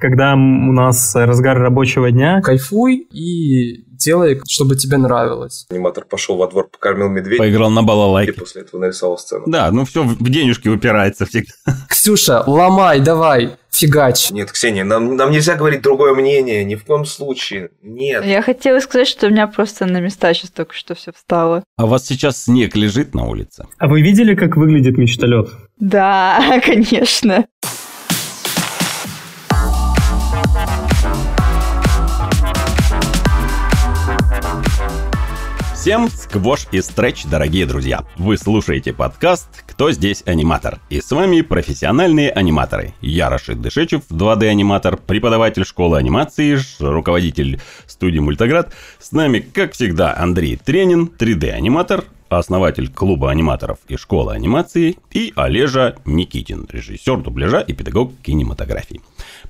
когда у нас разгар рабочего дня. Кайфуй и делай, чтобы тебе нравилось. Аниматор пошел во двор, покормил медведя. Поиграл на балалайке. И после этого нарисовал сцену. Да, ну все в денежки упирается всегда. Ксюша, ломай, давай, фигач. Нет, Ксения, нам, нам нельзя говорить другое мнение, ни в коем случае. Нет. Я хотела сказать, что у меня просто на места сейчас только что все встало. А у вас сейчас снег лежит на улице? А вы видели, как выглядит мечталет? Да, конечно. Всем сквош и стретч, дорогие друзья! Вы слушаете подкаст «Кто здесь аниматор?» И с вами профессиональные аниматоры. Я Рашид Дышечев, 2D-аниматор, преподаватель школы анимации, руководитель студии «Мультоград». С нами, как всегда, Андрей Тренин, 3D-аниматор, основатель клуба аниматоров и школы анимации, и Олежа Никитин, режиссер дубляжа и педагог кинематографии.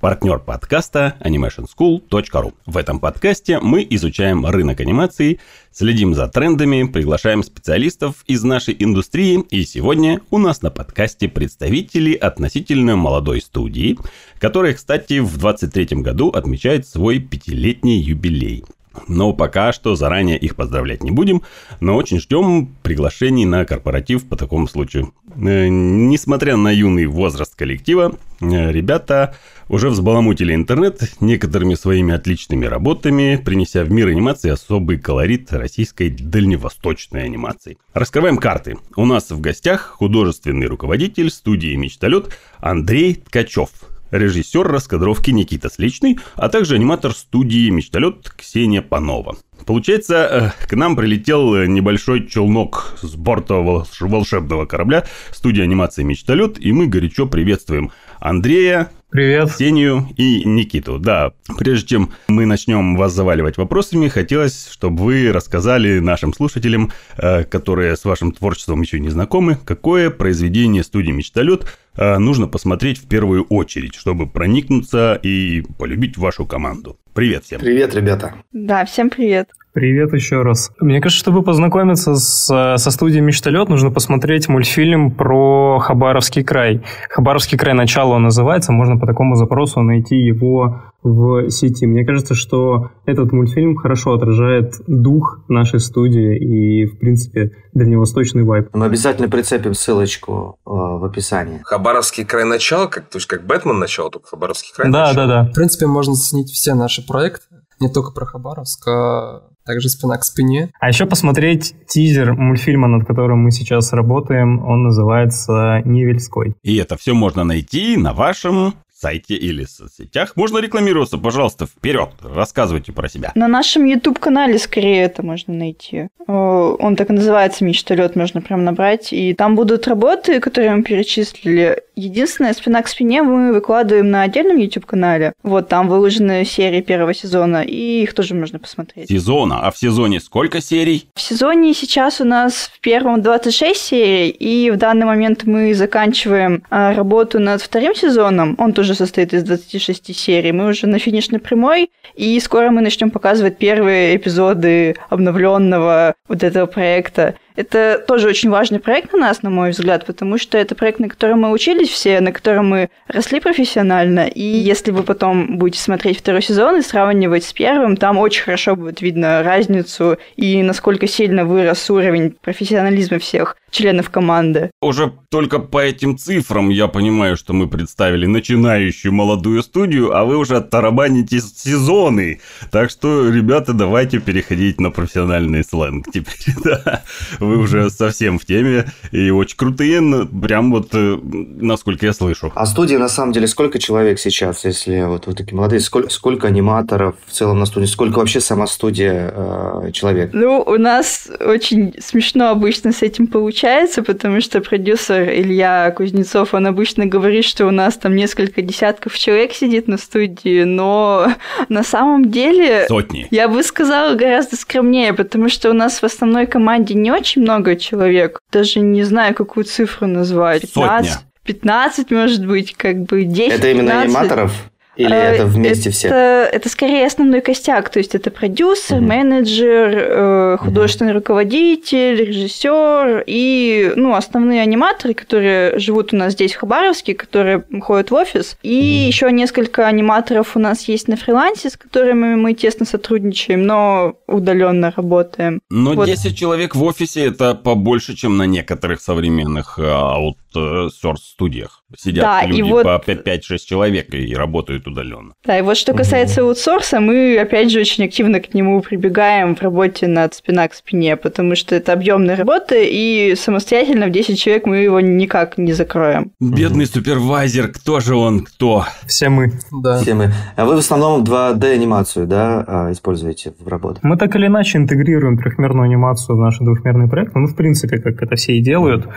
Партнер подкаста animationschool.ru. В этом подкасте мы изучаем рынок анимации, следим за трендами, приглашаем специалистов из нашей индустрии, и сегодня у нас на подкасте представители относительно молодой студии, которая, кстати, в 23 году отмечает свой пятилетний юбилей. Но пока что заранее их поздравлять не будем, но очень ждем приглашений на корпоратив по такому случаю. Э, несмотря на юный возраст коллектива, э, ребята уже взбаламутили интернет некоторыми своими отличными работами, принеся в мир анимации особый колорит российской дальневосточной анимации. Раскрываем карты. У нас в гостях художественный руководитель студии «Мечталет» Андрей Ткачев – режиссер раскадровки Никита Сличный, а также аниматор студии «Мечталет» Ксения Панова. Получается, э, к нам прилетел небольшой челнок с борта волшебного корабля студии анимации «Мечталет», и мы горячо приветствуем Андрея, Привет. Ксению и Никиту. Да, прежде чем мы начнем вас заваливать вопросами, хотелось, чтобы вы рассказали нашим слушателям, э, которые с вашим творчеством еще не знакомы, какое произведение студии «Мечталет» э, нужно посмотреть в первую очередь, чтобы проникнуться и полюбить вашу команду. Привет всем. Привет, ребята. Да, всем привет. Привет еще раз. Мне кажется, чтобы познакомиться с, со студией «Мечталет», нужно посмотреть мультфильм про Хабаровский край. Хабаровский край начало он называется, можно по такому запросу найти его в сети. Мне кажется, что этот мультфильм хорошо отражает дух нашей студии и, в принципе, дальневосточный вайб. Мы обязательно прицепим ссылочку э, в описании. Хабаровский край начала, как, то есть как Бэтмен начало, только Хабаровский край Да, начало. да, да. В принципе, можно заценить все наши проекты, не только про Хабаровск, а также спина к спине. А еще посмотреть тизер мультфильма, над которым мы сейчас работаем. Он называется «Невельской». И это все можно найти на вашем сайте или соцсетях. Можно рекламироваться, пожалуйста, вперед, рассказывайте про себя. На нашем YouTube-канале скорее это можно найти. Он так и называется «Мечталет», можно прям набрать. И там будут работы, которые мы перечислили. Единственное, «Спина к спине» мы выкладываем на отдельном YouTube-канале. Вот, там выложены серии первого сезона, и их тоже можно посмотреть. Сезона? А в сезоне сколько серий? В сезоне сейчас у нас в первом 26 серий, и в данный момент мы заканчиваем а, работу над вторым сезоном. Он тоже состоит из 26 серий. Мы уже на финишной прямой, и скоро мы начнем показывать первые эпизоды обновленного вот этого проекта. Это тоже очень важный проект на нас, на мой взгляд, потому что это проект, на котором мы учились все, на котором мы росли профессионально. И если вы потом будете смотреть второй сезон и сравнивать с первым, там очень хорошо будет видно разницу и насколько сильно вырос уровень профессионализма всех членов команды. Уже только по этим цифрам я понимаю, что мы представили начинающую молодую студию, а вы уже тарабаните сезоны. Так что, ребята, давайте переходить на профессиональный сленг теперь. Да. Вы уже совсем в теме и очень крутые, прям вот э, насколько я слышу. А студия, на самом деле, сколько человек сейчас, если вот вы такие молодые, сколько, сколько аниматоров в целом на студии, сколько вообще сама студия э, человек? Ну, у нас очень смешно обычно с этим получается, потому что продюсер Илья Кузнецов, он обычно говорит, что у нас там несколько десятков человек сидит на студии, но на самом деле... Сотни. Я бы сказала гораздо скромнее, потому что у нас в основной команде не очень очень много человек. Даже не знаю, какую цифру назвать. 15, Сотня. 15, может быть, как бы 10 Это именно 15. аниматоров? Или Э, это вместе это, все? Это скорее основной костяк, то есть это продюсер, Мгм. менеджер, э, художественный руководитель, режиссер и ну, основные аниматоры, которые живут у нас здесь в Хабаровске, которые ходят в офис. И Мгм. еще несколько аниматоров у нас есть на фрилансе, с которыми мы тесно сотрудничаем, но удаленно работаем. Но Вот. 10 человек в офисе это побольше, чем на некоторых современных э, аутсорс-студиях. Сидят Да, и люди вот- по 5-6 человек и работают удаленно. Да, и вот что касается аутсорса, мы опять же очень активно к нему прибегаем в работе над спина к спине, потому что это объемная работа, и самостоятельно в 10 человек мы его никак не закроем. Бедный супервайзер, кто же он, кто? Все мы. Да. Все мы. А вы в основном 2D-анимацию, да, а, используете в работе? Мы так или иначе интегрируем трехмерную анимацию в наши двухмерные проекты. Ну, в принципе, как это все и делают.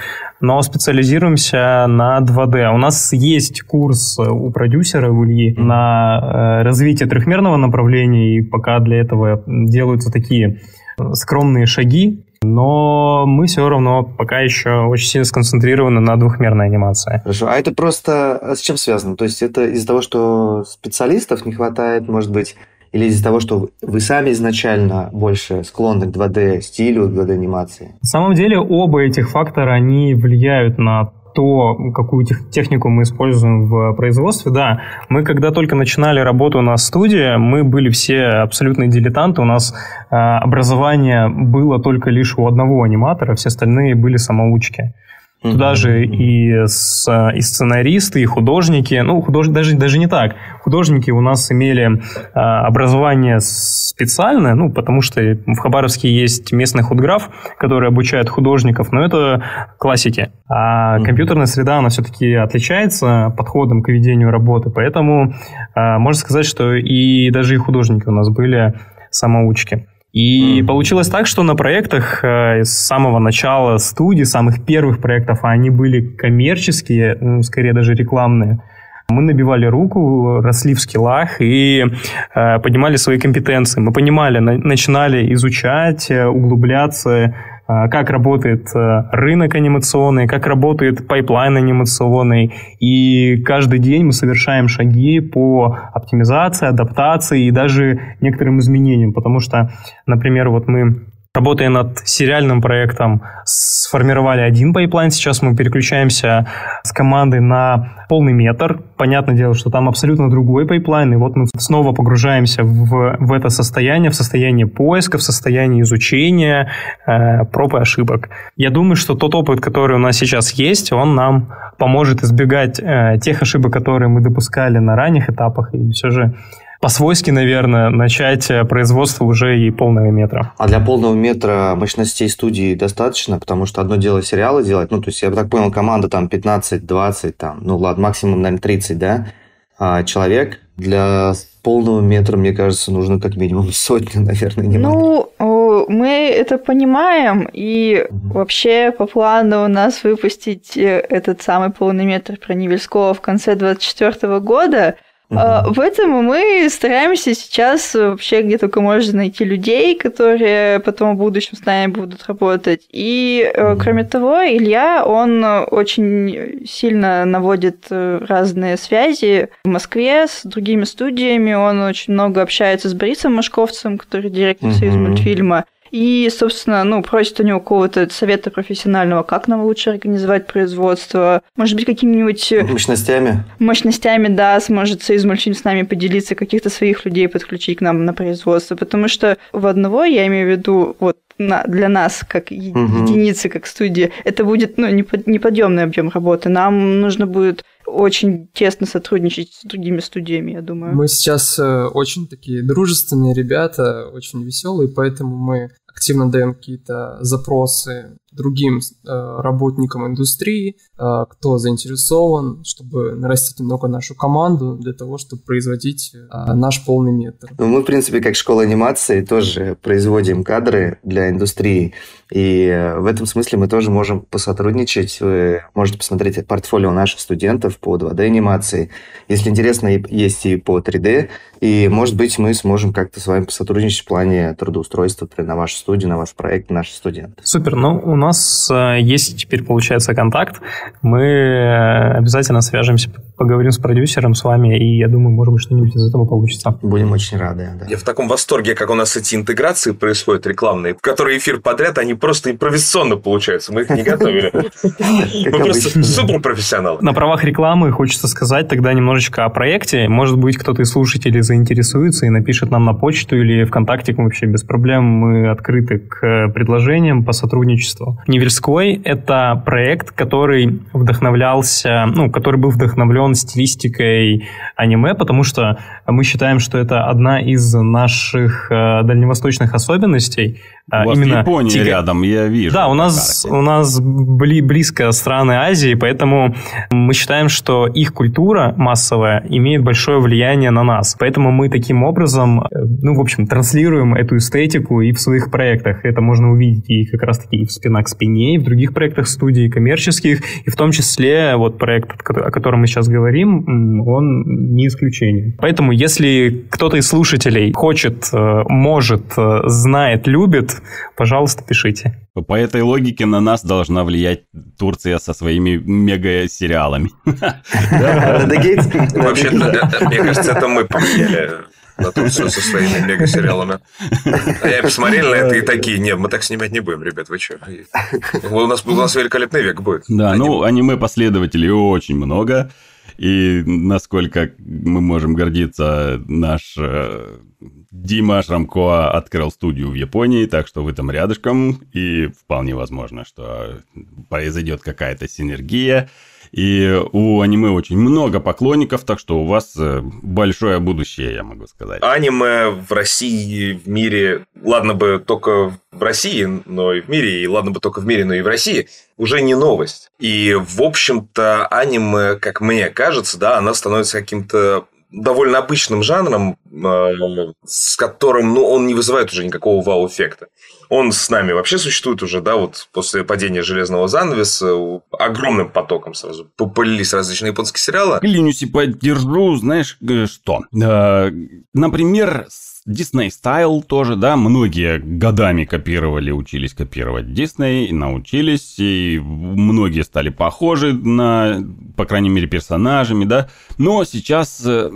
Но специализируемся на 2D. У нас есть курс у продюсера, у Ильи, на э, развитие трехмерного направления, и пока для этого делаются такие э, скромные шаги, но мы все равно пока еще очень сильно сконцентрированы на двухмерной анимации. Хорошо. А это просто а с чем связано? То есть это из-за того, что специалистов не хватает, может быть, или из-за того, что вы сами изначально больше склонны к 2D стилю, 2D анимации? На самом деле оба этих фактора, они влияют на то, какую тех- технику мы используем в производстве, да, мы когда только начинали работу на студии, мы были все абсолютные дилетанты, у нас э, образование было только лишь у одного аниматора, все остальные были самоучки. Туда же и, с, и сценаристы, и художники. Ну, худож... даже, даже не так. Художники у нас имели а, образование специальное, ну, потому что в Хабаровске есть местный худграф, который обучает художников, но это классики. А компьютерная среда, она все-таки отличается подходом к ведению работы, поэтому а, можно сказать, что и даже и художники у нас были самоучки. И Мгм. получилось так, что на проектах э, с самого начала студии, самых первых проектов, а они были коммерческие, ну, скорее даже рекламные, мы набивали руку, росли в скиллах и э, поднимали свои компетенции. Мы понимали, на- начинали изучать, э, углубляться, как работает э, рынок анимационный, как работает пайплайн анимационный. И каждый день мы совершаем шаги по оптимизации, адаптации и даже некоторым изменениям. Потому что, например, вот мы Работая над сериальным проектом, сформировали один пайплайн, сейчас мы переключаемся с командой на полный метр. Понятное дело, что там абсолютно другой пайплайн, и вот мы снова погружаемся в, в это состояние, в состояние поиска, в состояние изучения, э, проб и ошибок. Я думаю, что тот опыт, который у нас сейчас есть, он нам поможет избегать э, тех ошибок, которые мы допускали на ранних этапах, и все же по-свойски, наверное, начать э, производство уже и полного метра. А для полного метра мощностей студии достаточно, потому что одно дело сериалы делать, ну, то есть, я так понял, команда там 15-20, там, ну, ладно, максимум, наверное, 30, да, а человек для полного метра, мне кажется, нужно как минимум сотню, наверное, не. Ну, мы это понимаем, и вообще по плану у нас выпустить э, этот самый полный метр про Невельского в конце 2024 года. А, В этом мы стараемся сейчас вообще где только можно найти людей, которые потом в будущем с нами будут работать. И Мгм. кроме того, Илья, он очень сильно наводит э, разные связи в Москве с другими студиями. Он очень много общается с Борисом Машковцем, который директор Союза Мгм. мультфильма. И, собственно, ну, просит у него какого-то совета профессионального, как нам лучше организовать производство. Может быть, какими-нибудь э, Мощностями? мощностями, да, сможет Союз мультфильм с нами поделиться, каких-то своих людей подключить к нам на производство, потому что в одного, я имею в виду, вот на- для нас, как е- Мгм. единицы, как студии, это будет ну, непод- неподъемный объем работы. Нам нужно будет очень тесно сотрудничать с другими студиями, я думаю. Мы сейчас э, очень такие дружественные ребята, очень веселые, поэтому мы активно даем какие-то запросы другим э, работникам индустрии, э, кто заинтересован, чтобы нарастить немного нашу команду для того, чтобы производить э, наш полный метр. Ну, мы, в принципе, как школа анимации, тоже производим кадры для индустрии. И в этом смысле мы тоже можем посотрудничать. Вы можете посмотреть портфолио наших студентов по 2D-анимации. Если интересно, есть и по 3D. И, может быть, мы сможем как-то с вами посотрудничать в плане трудоустройства например, на вашу студию, на ваш проект, наши студенты. Супер. Ну, у нас э, есть теперь, получается, контакт. Мы э, обязательно свяжемся поговорим с продюсером, с вами, и я думаю, может быть, что-нибудь из этого получится. Будем очень рады. Да. Я в таком восторге, как у нас эти интеграции происходят рекламные, которые эфир подряд, они просто импровизационно получаются. Мы их не готовили. Мы просто супер профессионалы. На правах рекламы хочется сказать тогда немножечко о проекте. Может быть, кто-то из слушателей заинтересуется и напишет нам на почту или ВКонтакте вообще без проблем. Мы открыты к предложениям по сотрудничеству. Невельской – это проект, который вдохновлялся, ну, который был вдохновлен стилистикой аниме, потому что мы считаем, что это одна из наших э, дальневосточных особенностей – у вас именно Япония тига... рядом, я вижу. Да, у нас, у нас бли, близко страны Азии, поэтому мы считаем, что их культура массовая имеет большое влияние на нас. Поэтому мы таким образом, э, ну, в общем, транслируем эту эстетику и в своих проектах. Это можно увидеть и как раз-таки и в «Спина к спине», и в других проектах студии коммерческих, и в том числе вот проект, о котором мы сейчас говорим, он не исключение. Поэтому если кто-то из слушателей хочет, э, может, э, знает, любит, пожалуйста, пишите. По этой логике на нас должна влиять Турция со своими мега-сериалами. Вообще, мне кажется, это мы повлияли на Турцию со своими мега-сериалами. А я посмотрел на это и такие, нет, мы так снимать не будем, ребят, вы что? У нас, у нас великолепный век будет. Да, ну, аниме-последователей очень много. И насколько мы можем гордиться, наш э, Дима Шрамко открыл студию в Японии, так что вы там рядышком, и вполне возможно, что произойдет какая-то синергия. И у аниме очень много поклонников, так что у вас э, большое будущее, я могу сказать. Аниме в России, в мире, ладно бы только в России, но и в мире, и ладно бы только в мире, но и в России, уже не новость. И, в общем-то, аниме, как мне кажется, да, она становится каким-то довольно обычным жанром, э, с которым, ну, он не вызывает уже никакого вау-эффекта. Он с нами вообще существует уже, да, вот после падения железного занавеса огромным потоком сразу полились различные японские сериалы. Клянусь и поддержу, знаешь, э, что? Э, например, Disney Style тоже, да, многие годами копировали, учились копировать Disney, научились, и многие стали похожи на, по крайней мере, персонажами, да, но сейчас э,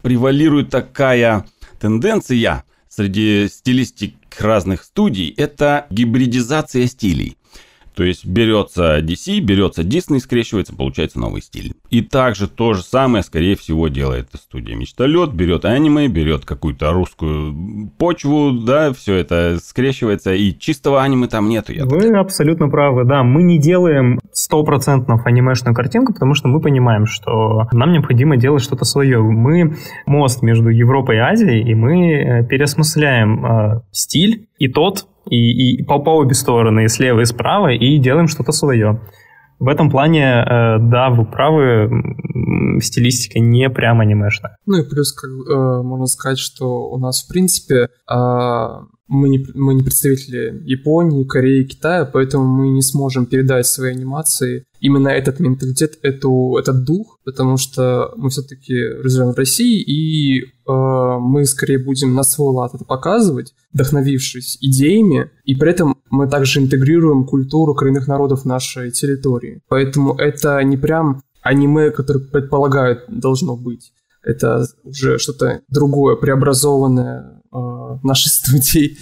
превалирует такая тенденция среди стилистик разных студий, это гибридизация стилей. То есть берется DC, берется Disney, скрещивается, получается новый стиль. И также то же самое, скорее всего, делает студия Мечталет, берет аниме, берет какую-то русскую почву, да, все это скрещивается, и чистого аниме там нету. Я Вы так. абсолютно правы, да, мы не делаем стопроцентно анимешную картинку, потому что мы понимаем, что нам необходимо делать что-то свое. Мы мост между Европой и Азией, и мы э, переосмысляем э, стиль и тот, и, и по, по обе стороны, и слева, и справа, и делаем что-то свое. В этом плане, э, да, вы правы, стилистика не прям анимешная. Ну и плюс, как, э, можно сказать, что у нас, в принципе, э, мы не, мы не представители Японии, Кореи, Китая, поэтому мы не сможем передать своей анимации именно этот менталитет, эту, этот дух, потому что мы все-таки живем в России, и э, мы скорее будем на свой лад это показывать, вдохновившись идеями, и при этом мы также интегрируем культуру коренных народов нашей территории. Поэтому это не прям аниме, которое предполагают должно быть. Это уже что-то другое, преобразованное нашей студией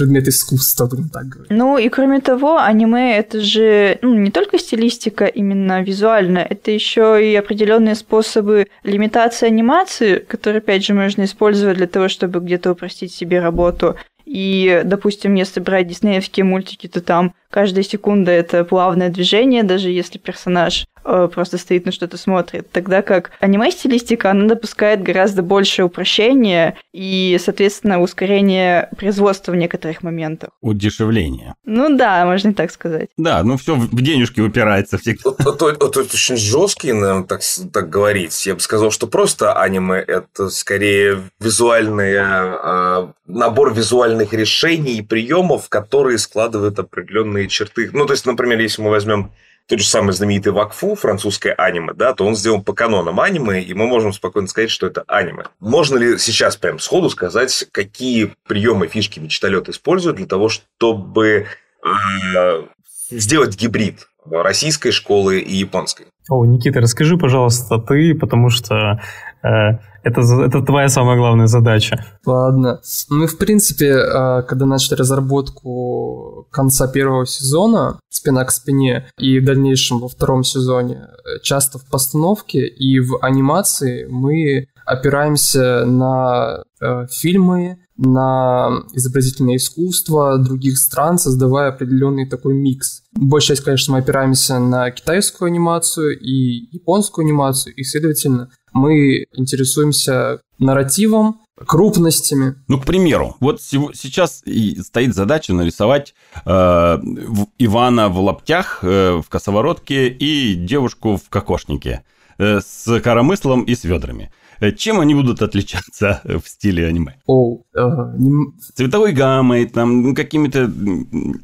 предмет искусства, будем так говорить. Ну и кроме того, аниме это же ну, не только стилистика именно визуальная, это еще и определенные способы лимитации анимации, которые, опять же, можно использовать для того, чтобы где-то упростить себе работу. И, допустим, если брать диснеевские мультики, то там каждая секунда это плавное движение, даже если персонаж Э, просто стоит на что-то смотрит. Тогда как аниме-стилистика, она допускает гораздо большее упрощение и, соответственно, ускорение производства в некоторых моментах. Удешевление. Ну да, можно и так сказать. Да, ну все в денежки упирается всегда. Это очень жесткий, наверное, так, так говорить. Я бы сказал, что просто аниме – это скорее визуальный а, набор визуальных решений и приемов, которые складывают определенные черты. Ну, то есть, например, если мы возьмем тот же самый знаменитый Вакфу, французское аниме, да, то он сделан по канонам аниме, и мы можем спокойно сказать, что это аниме. Можно ли сейчас прям сходу сказать, какие приемы, фишки мечталет используют для того, чтобы э, сделать гибрид российской школы и японской? О, Никита, расскажи, пожалуйста, ты, потому что это, это твоя самая главная задача. Ладно. Мы, в принципе, э, когда начали разработку конца первого сезона «Спина к спине» и в дальнейшем во втором сезоне, э, часто в постановке и в анимации мы опираемся на э, фильмы, на изобразительное искусство других стран, создавая определенный такой микс. Большая часть, конечно, мы опираемся на китайскую анимацию и японскую анимацию, и, следовательно, мы интересуемся нарративом, крупностями. Ну, к примеру, вот сейчас стоит задача нарисовать э, Ивана в лаптях, э, в косоворотке и девушку в кокошнике э, с коромыслом и с ведрами. Чем они будут отличаться в стиле аниме? О, не... Цветовой гаммой, там, ну, какими-то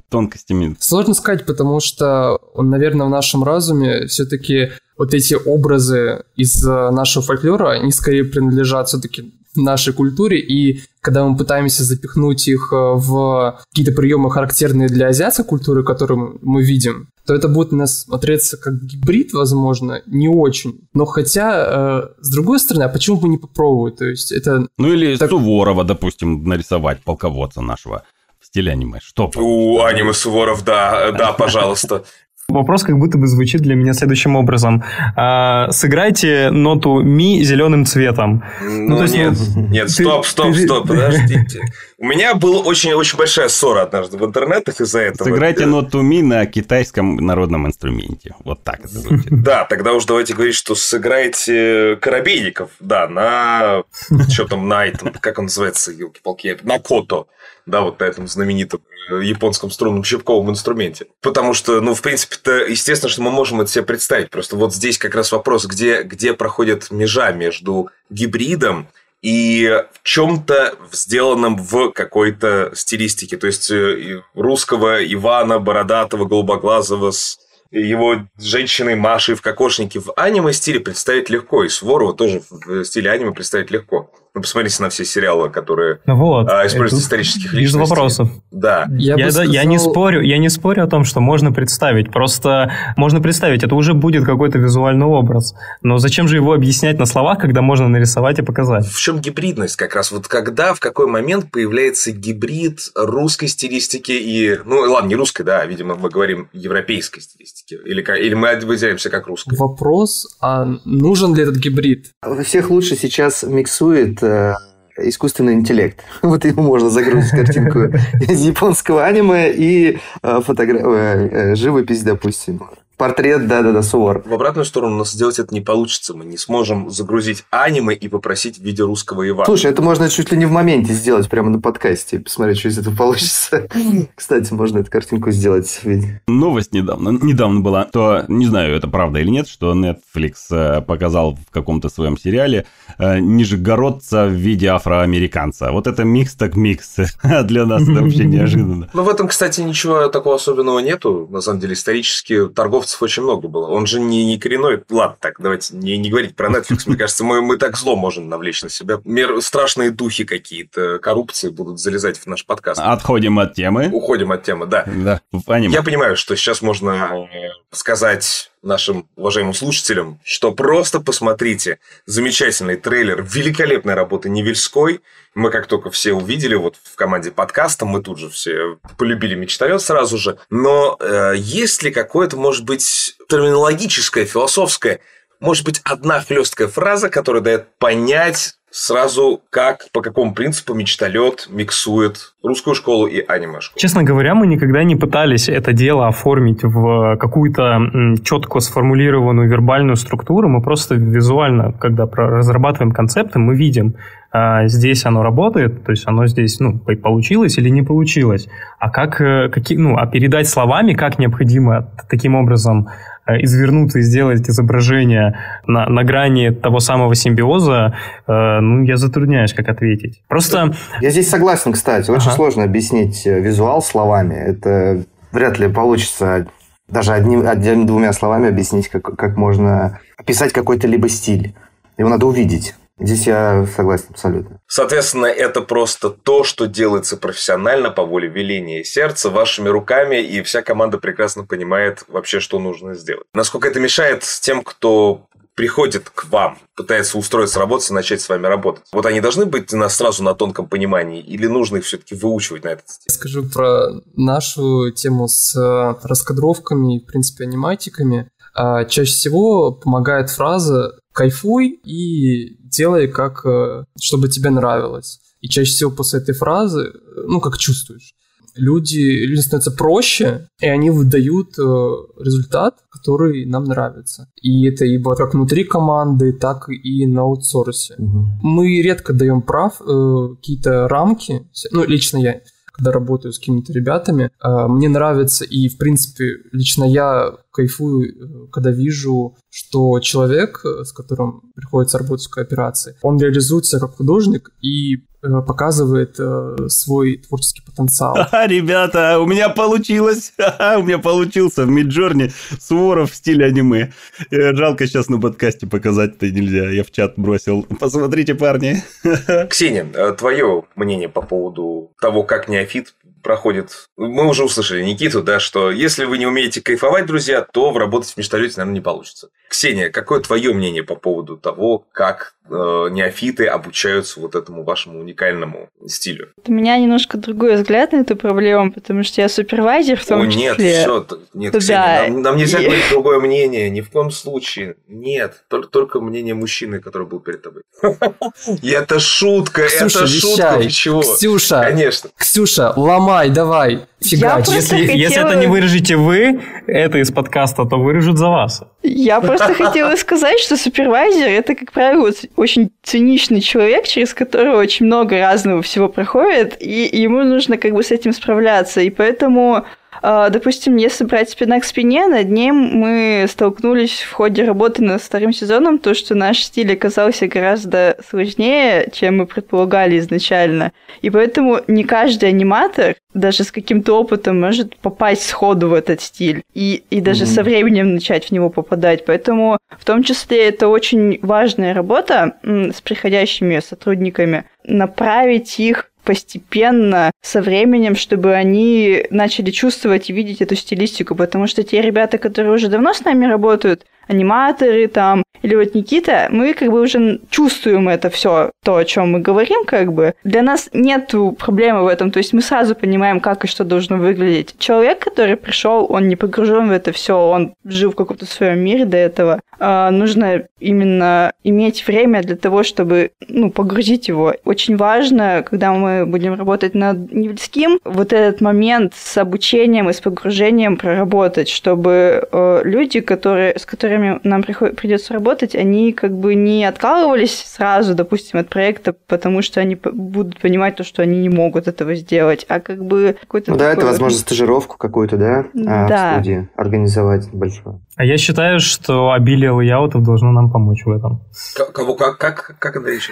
тонкостями. Сложно сказать, потому что, наверное, в нашем разуме все-таки вот эти образы из э, нашего фольклора, они скорее принадлежат все-таки нашей культуре, и когда мы пытаемся запихнуть их э, в какие-то приемы, характерные для азиатской культуры, которые мы видим, то это будет у нас смотреться как гибрид, возможно, не очень. Но хотя, э, с другой стороны, а почему бы не попробовать? То есть это... Ну или так... Суворова, допустим, нарисовать полководца нашего в стиле аниме. Что? У, аниме Суворов, да, да, пожалуйста. Вопрос как будто бы звучит для меня следующим образом. А, сыграйте ноту ми зеленым цветом. Ну, ну то есть, нет, ну, нет, стоп, стоп, ты, стоп, ты... подождите. У меня была очень-очень большая ссора однажды в интернетах из-за этого. Сыграйте ноту ми на китайском народном инструменте. Вот так. Да, тогда уж давайте говорить, что сыграйте Коробейников, да, на... Что там, на этом, как он называется, елки-палки, на кото да, вот на этом знаменитом э, японском струнном щипковом инструменте. Потому что, ну, в принципе-то, естественно, что мы можем это себе представить. Просто вот здесь как раз вопрос, где, где проходит межа между гибридом и в чем-то сделанном в какой-то стилистике. То есть э, русского Ивана, бородатого, голубоглазого с его женщиной Машей в кокошнике в аниме стиле представить легко, и Сворова тоже в стиле аниме представить легко. Ну, посмотрите на все сериалы, которые вот, а, используют исторических личностей. Без вопросов. Да. Я, я, сказал... я, не спорю, я не спорю о том, что можно представить. Просто можно представить, это уже будет какой-то визуальный образ. Но зачем же его объяснять на словах, когда можно нарисовать и показать? В чем гибридность как раз? Вот когда, в какой момент появляется гибрид русской стилистики и... Ну, ладно, не русской, да, видимо, мы говорим европейской стилистики. Или, или мы выделяемся как русской. Вопрос, а нужен ли этот гибрид? Всех лучше сейчас миксует искусственный интеллект. Вот ему можно загрузить картинку из японского аниме и э, фотогра... Э, живопись, допустим. Портрет, да-да-да, Суворов. В обратную сторону у нас сделать это не получится. Мы не сможем загрузить аниме и попросить в виде русского Ивана. Слушай, это можно чуть ли не в моменте сделать, прямо на подкасте, посмотреть, что из этого получится. Кстати, можно эту картинку сделать. Новость недавно, недавно была, то не знаю, это правда или нет, что Netflix э, показал в каком-то своем сериале э, нижегородца в виде афроамериканца. Вот это микс так микс. Для нас это вообще неожиданно. Ну, в этом, кстати, ничего такого особенного нету. На самом деле, исторически торговцы торговцев очень много было. Он же не, не коренной. Ладно, так, давайте не, не говорить про Netflix. Мне кажется, мы, мы так зло можем навлечь на себя. Мер, страшные духи какие-то, коррупции будут залезать в наш подкаст. Отходим от темы. Уходим от темы, да. Да, Я понимаю, что сейчас можно э, сказать нашим уважаемым слушателям, что просто посмотрите замечательный трейлер, великолепная работа Невельской. Мы как только все увидели вот в команде подкаста, мы тут же все полюбили «Мечтарет» сразу же. Но э, есть ли какое-то, может быть, терминологическое, философское, может быть, одна хлесткая фраза, которая дает понять сразу, как, по какому принципу мечталет миксует русскую школу и аниме-школу. Честно говоря, мы никогда не пытались это дело оформить в какую-то четко сформулированную вербальную структуру. Мы просто визуально, когда разрабатываем концепты, мы видим, а, здесь оно работает, то есть оно здесь ну, получилось или не получилось. А как, э, какие, ну, а передать словами, как необходимо таким образом Э, извернуться и сделать изображение на, на грани того самого симбиоза, э, ну, я затрудняюсь, как ответить. Просто... Я здесь согласен, кстати. Очень ага. сложно объяснить э, визуал словами. Это вряд ли получится даже одним, одним-двумя словами объяснить, как, как можно описать какой-то либо стиль. Его надо увидеть. Здесь я согласен абсолютно. Соответственно, это просто то, что делается профессионально по воле веления сердца вашими руками, и вся команда прекрасно понимает вообще, что нужно сделать. Насколько это мешает тем, кто приходит к вам, пытается устроиться, работать и начать с вами работать. Вот они должны быть на, сразу на тонком понимании или нужно их все-таки выучивать на этот стиль? Скажу про нашу тему с э, раскадровками и, в принципе, аниматиками. А, чаще всего помогает фраза «кайфуй и делай как, э, чтобы тебе нравилось». И чаще всего после этой фразы, э, ну, как чувствуешь люди, люди становятся проще, и они выдают э, результат, который нам нравится. И это ибо как внутри команды, так и на аутсорсе. Угу. Мы редко даем прав, э, какие-то рамки, ну, лично я, когда работаю с какими-то ребятами, э, мне нравится, и, в принципе, лично я кайфую, э, когда вижу, что человек, э, с которым приходится работать в кооперации, он реализуется как художник и показывает э, свой творческий потенциал. Ха, ребята, у меня получилось. Ха, у меня получился в Миджорне Суворов в стиле аниме. Э, жалко сейчас на подкасте показать это нельзя. Я в чат бросил. Посмотрите, парни. Ксения, э, твое мнение по поводу того, как неофит проходит. Мы уже услышали Никиту, да, что если вы не умеете кайфовать, друзья, то работать в межтолете, наверное, не получится. Ксения, какое твое мнение по поводу того, как э, неофиты обучаются вот этому вашему уникальному стилю? У меня немножко другой взгляд на эту проблему, потому что я супервайзер в том О, числе. нет, все, нет, да. Ксения, нам, нам нельзя и... говорить другое мнение, ни в коем случае. Нет, только, только мнение мужчины, который был перед тобой. И это шутка, это шутка, чего? Ксюша, конечно. Ксюша, ломай давай, фигач. Если, хотела... если это не вырежете вы, это из подкаста, то вырежут за вас. Я просто хотела сказать, что супервайзер это, как правило, очень циничный человек, через которого очень много разного всего проходит, и ему нужно как бы с этим справляться. И поэтому допустим, если брать спина к спине, над ним мы столкнулись в ходе работы над вторым сезоном, то, что наш стиль оказался гораздо сложнее, чем мы предполагали изначально. И поэтому не каждый аниматор, даже с каким-то опытом, может попасть сходу в этот стиль. И, и даже mm-hmm. со временем начать в него попадать. Поэтому в том числе это очень важная работа с приходящими сотрудниками, направить их постепенно, со временем, чтобы они начали чувствовать и видеть эту стилистику, потому что те ребята, которые уже давно с нами работают, аниматоры там, или вот Никита, мы как бы уже чувствуем это все, то, о чем мы говорим, как бы. Для нас нет проблемы в этом, то есть мы сразу понимаем, как и что должно выглядеть. Человек, который пришел, он не погружен в это все, он жил в каком-то своем мире до этого. А, нужно именно иметь время для того, чтобы ну, погрузить его. Очень важно, когда мы будем работать над Невельским, вот этот момент с обучением и с погружением проработать, чтобы э, люди, которые, с которыми нам приход, придется работать, они как бы не откалывались сразу, допустим, от проекта, потому что они будут понимать то, что они не могут этого сделать, а как бы какой-то... Ну, такой... да, это, возможно, стажировку какую-то, да, а, да. в студии организовать большую. А я считаю, что обилие layout ов должно нам помочь в этом. Кого, как, как, как это речь?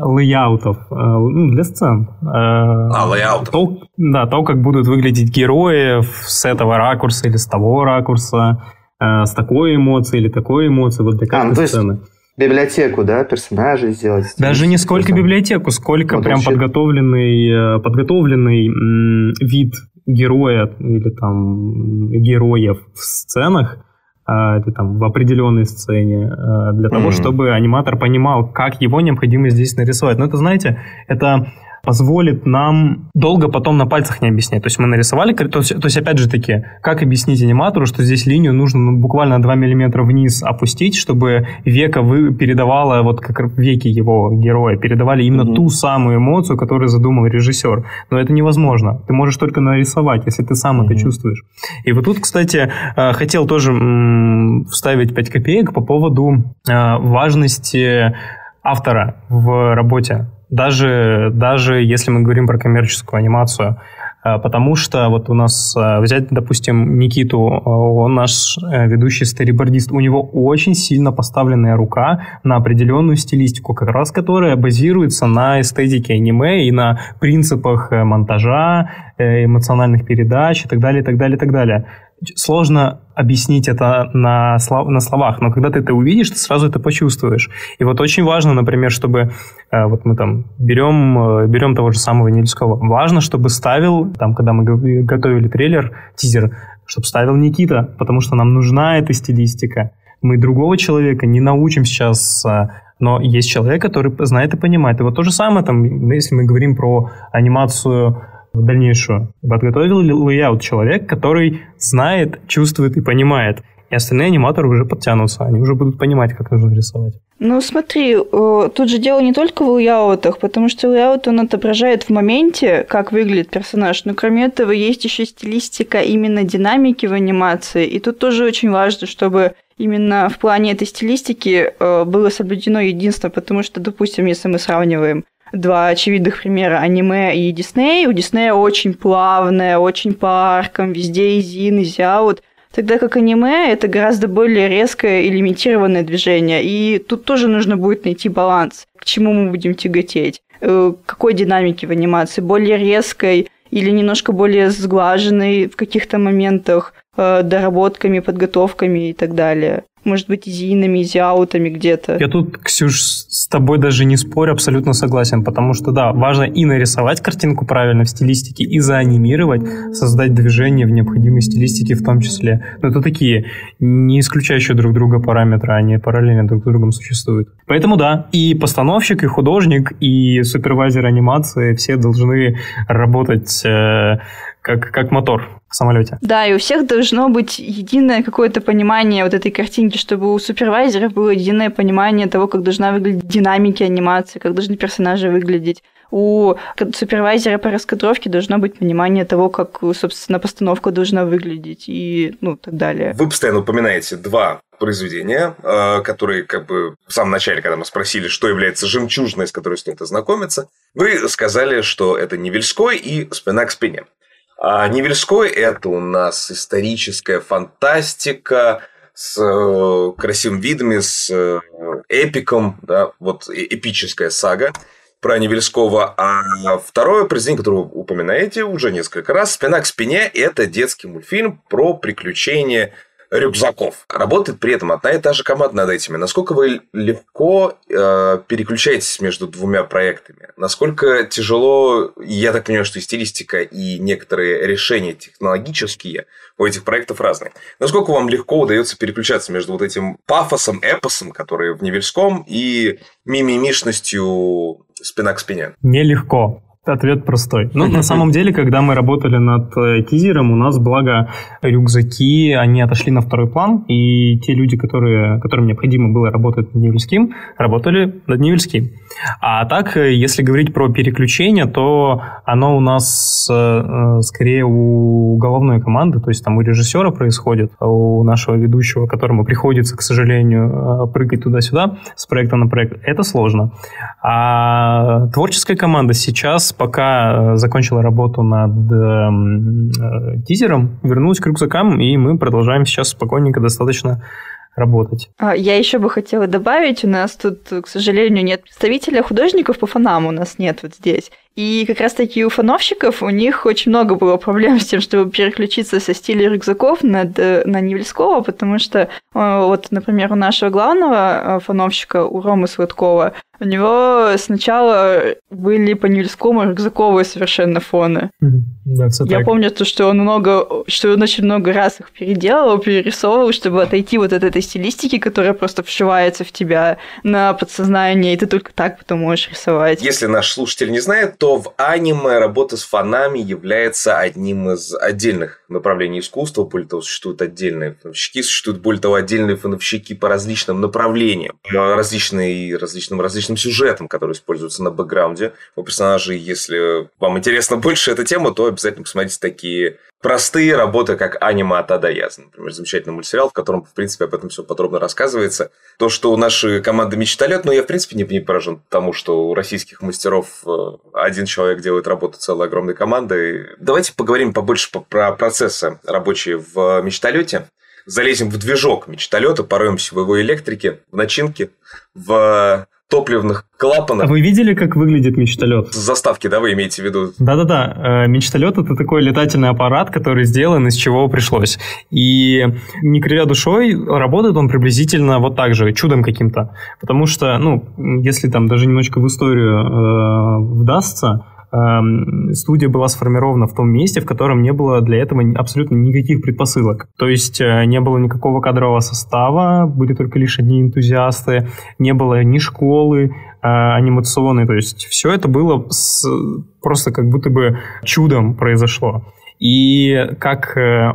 Layout ов, э, ну, для сцен. Э, а, layout ов. То, да, то, как будут выглядеть герои с этого ракурса или с того ракурса, э, с такой эмоцией или такой эмоцией, вот для каждой а, ну, сцены. Библиотеку, да, персонажей сделать. Даже не сколько библиотеку, сколько вот прям вообще... подготовленный, подготовленный вид героя или там героев в сценах, а, или там в определенной сцене, а, для того, mm-hmm. чтобы аниматор понимал, как его необходимо здесь нарисовать. Но это, знаете, это позволит нам долго потом на пальцах не объяснять. То есть мы нарисовали, то есть, то есть опять же таки, как объяснить аниматору, что здесь линию нужно ну, буквально 2 мм вниз опустить, чтобы века вы передавала, вот как веки его героя, передавали именно mm-hmm. ту самую эмоцию, которую задумал режиссер. Но это невозможно. Ты можешь только нарисовать, если ты сам mm-hmm. это чувствуешь. И вот тут, кстати, э, хотел тоже вставить 5 копеек по поводу э, важности автора в работе даже, даже если мы говорим про коммерческую анимацию. А, потому что вот у нас, а, взять, допустим, Никиту, а, он наш э, ведущий старибордист, у него очень сильно поставленная рука на определенную стилистику, как раз которая базируется на эстетике аниме и на принципах э, монтажа, э, эмоциональных передач и так далее, и так далее, и так далее. Сложно объяснить это на, слов, на словах, но когда ты это увидишь, ты сразу это почувствуешь. И вот очень важно, например, чтобы э, вот мы там берем, э, берем того же самого Нельского, важно, чтобы ставил, там, когда мы готовили трейлер, тизер, чтобы ставил Никита, потому что нам нужна эта стилистика. Мы другого человека не научим сейчас э, но есть человек, который знает и понимает. И вот то же самое, там, если мы говорим про анимацию в дальнейшую. Подготовил layout человек, который знает, чувствует и понимает. И остальные аниматоры уже подтянутся, они уже будут понимать, как нужно рисовать. Ну смотри, тут же дело не только в layout ах, потому что layout он отображает в моменте, как выглядит персонаж, но кроме этого есть еще стилистика именно динамики в анимации, и тут тоже очень важно, чтобы именно в плане этой стилистики э, было соблюдено единство, потому что, допустим, если мы сравниваем два очевидных примера аниме и Дисней. У Диснея очень плавное, очень по аркам, везде изин, изяут. Тогда как аниме это гораздо более резкое и лимитированное движение. И тут тоже нужно будет найти баланс, к чему мы будем тяготеть. Э, какой динамики в анимации? Более резкой или немножко более сглаженной в каких-то моментах, э, доработками, подготовками и так далее может быть, изинами, изиаутами где-то. Я тут, Ксюш, с тобой даже не спорю, абсолютно согласен, потому что, да, важно и нарисовать картинку правильно в стилистике, и заанимировать, создать движение в необходимой стилистике в том числе. Но это такие не исключающие друг друга параметры, они параллельно друг с другом существуют. Поэтому да, и постановщик, и художник, и супервайзер анимации все должны работать э, как, как мотор в самолете. Да, и у всех должно быть единое какое-то понимание вот этой картинки, чтобы у супервайзеров было единое понимание того, как должна выглядеть динамики анимации, как должны персонажи выглядеть. У супервайзера по раскадровке должно быть понимание того, как, собственно, постановка должна выглядеть и ну, так далее. Вы постоянно упоминаете два произведения, э, которые как бы в самом начале, когда мы спросили, что является жемчужиной, с которой стоит ознакомиться, вы сказали, что это Невельской и «Спина к спине». А Невельской – это у нас историческая фантастика с э, красивыми видами, с э, эпиком, да, вот эпическая сага про Невельского. А второе произведение, которое вы упоминаете уже несколько раз, «Спина к спине» – это детский мультфильм про приключения рюкзаков. Работает при этом одна и та же команда над этими. Насколько вы легко э, переключаетесь между двумя проектами? Насколько тяжело, я так понимаю, что и стилистика, и некоторые решения технологические у этих проектов разные. Насколько вам легко удается переключаться между вот этим пафосом, эпосом, который в Невельском, и мимимишностью спина к спине? Нелегко. Ответ простой. Ну, на самом деле, когда мы работали над э, тизером, у нас, благо, рюкзаки, они отошли на второй план, и те люди, которые, которым необходимо было работать над Невельским, работали над Невельским. А так, э, если говорить про переключение, то оно у нас э, скорее у головной команды, то есть там у режиссера происходит, а у нашего ведущего, которому приходится, к сожалению, прыгать туда-сюда с проекта на проект. Это сложно. А творческая команда сейчас пока э, закончила работу над эм, э, тизером, вернулась к рюкзакам, и мы продолжаем сейчас спокойненько достаточно работать. А, я еще бы хотела добавить, у нас тут, к сожалению, нет представителя художников по фонам, у нас нет вот здесь. И как раз-таки у фановщиков у них очень много было проблем с тем, чтобы переключиться со стиля рюкзаков над, э, на Невельского, потому что э, вот, например, у нашего главного фановщика, у Ромы Сладкова, у него сначала были по Невельскому рюкзаковые совершенно фоны. Да, все Я так. помню, то, что он много, что он очень много раз их переделывал, перерисовывал, чтобы отойти вот от этой стилистики, которая просто вшивается в тебя на подсознание, и ты только так потом можешь рисовать. Если наш слушатель не знает, то в аниме работа с фонами является одним из отдельных направлений искусства. Более того, существуют отдельные фоновщики, существуют, более того, отдельные фоновщики по различным направлениям, различные, различным, различным сюжетам, которые используются на бэкграунде у персонажей. Если вам интересна больше эта тема, то обязательно посмотрите такие простые работы, как аниме от Адаяз, например, замечательный мультсериал, в котором, в принципе, об этом все подробно рассказывается. То, что у нашей команды мечталет, но я, в принципе, не, не поражен тому, что у российских мастеров э, один человек делает работу целой огромной команды. Давайте поговорим побольше про процессы рабочие в мечталете. Залезем в движок мечталета, пороемся в его электрике, в начинке, в топливных клапанов. А вы видели, как выглядит мечталет? Заставки, да, вы имеете в виду? Да-да-да. Э, мечталет – это такой летательный аппарат, который сделан, из чего пришлось. И не кривя душой, работает он приблизительно вот так же, чудом каким-то. Потому что, ну, если там даже немножечко в историю э, вдастся, студия была сформирована в том месте, в котором не было для этого абсолютно никаких предпосылок. То есть э, не было никакого кадрового состава, были только лишь одни энтузиасты, не было ни школы э, анимационной, то есть все это было с, просто как будто бы чудом произошло. И как э,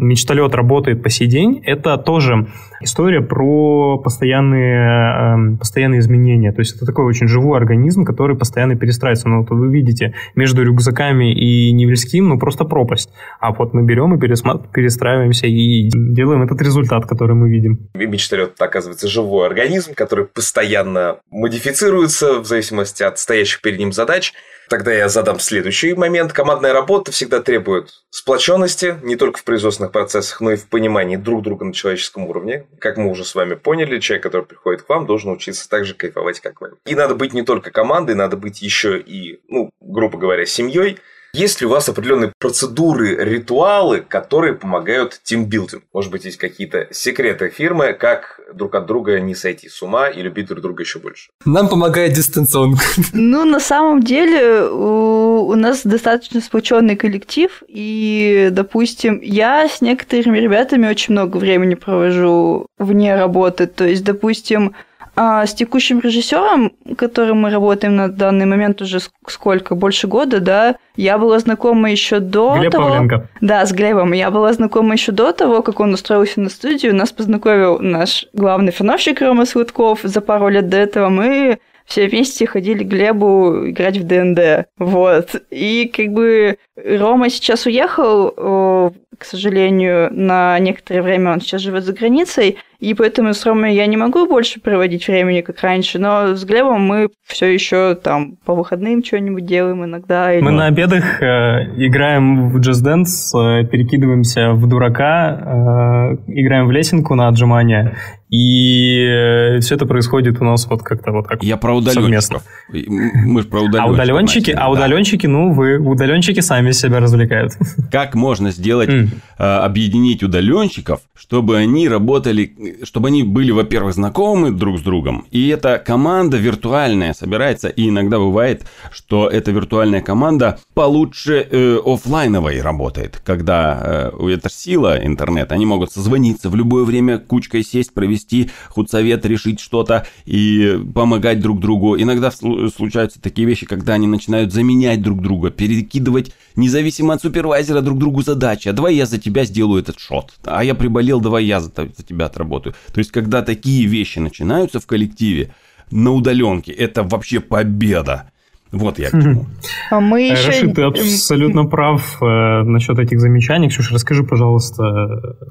мечталет работает по сей день, это тоже история про постоянные, эм, постоянные изменения. То есть это такой очень живой организм, который постоянно перестраивается. Ну, вот вы видите, между рюкзаками и Невельским, ну, просто пропасть. А вот мы берем и перестраиваемся и делаем этот результат, который мы видим. Мечталет, оказывается, живой организм, который постоянно модифицируется в зависимости от стоящих перед ним задач – Тогда я задам следующий момент. Командная работа всегда требует сплоченности, не только в производственных процессах, но и в понимании друг друга на человеческом уровне. Как мы уже с вами поняли, человек, который приходит к вам, должен учиться так же кайфовать, как вы. И надо быть не только командой, надо быть еще и, ну, грубо говоря, семьей – есть ли у вас определенные процедуры, ритуалы, которые помогают тимбилдингу? Может быть, есть какие-то секреты фирмы, как друг от друга не сойти с ума и любить друг друга еще больше? Нам помогает дистанционка. Ну, на самом деле, у, у нас достаточно сплоченный коллектив, и, допустим, я с некоторыми ребятами очень много времени провожу вне работы. То есть, допустим, а с текущим режиссером, которым мы работаем на данный момент уже сколько, больше года, да, я была знакома еще до Глеб того... Павленко. Да, с Глебом. Я была знакома еще до того, как он устроился на студию. Нас познакомил наш главный фановщик Рома Сладков. За пару лет до этого мы все вместе ходили к Глебу играть в ДНД. Вот. И как бы Рома сейчас уехал, к сожалению, на некоторое время он сейчас живет за границей, и поэтому с Ромой я не могу больше проводить времени, как раньше, но с Глебом мы все еще там по выходным что-нибудь делаем иногда. Или... Мы на обедах э, играем в Just Dance, э, перекидываемся в дурака, э, играем в лесенку на отжимания, и э, все это происходит у нас вот как-то вот как Я про удаленщиков. Мы же про удаленщиков. А удаленщики, а удаленщики, ну вы, удаленщики сами себя развлекают. Как можно сделать, mm. объединить удаленщиков, чтобы они работали, чтобы они были, во-первых, знакомы друг с другом, и эта команда виртуальная собирается, и иногда бывает, что эта виртуальная команда получше э, офлайновой работает, когда э, это сила интернета, они могут созвониться в любое время, кучкой сесть, провести худсовет, решить что-то и помогать друг другу. Иногда случаются такие вещи, когда они начинают заменять друг друга, перекидывать независимо от супервайзера друг другу задачи. А давай я за тебя сделаю этот шот. А я приболел, давай я за, за тебя отработаю. То есть, когда такие вещи начинаются в коллективе, на удаленке, это вообще победа. Вот я к чему. А мы еще... Рашид, ты абсолютно прав э, насчет этих замечаний. Ксюша, расскажи, пожалуйста,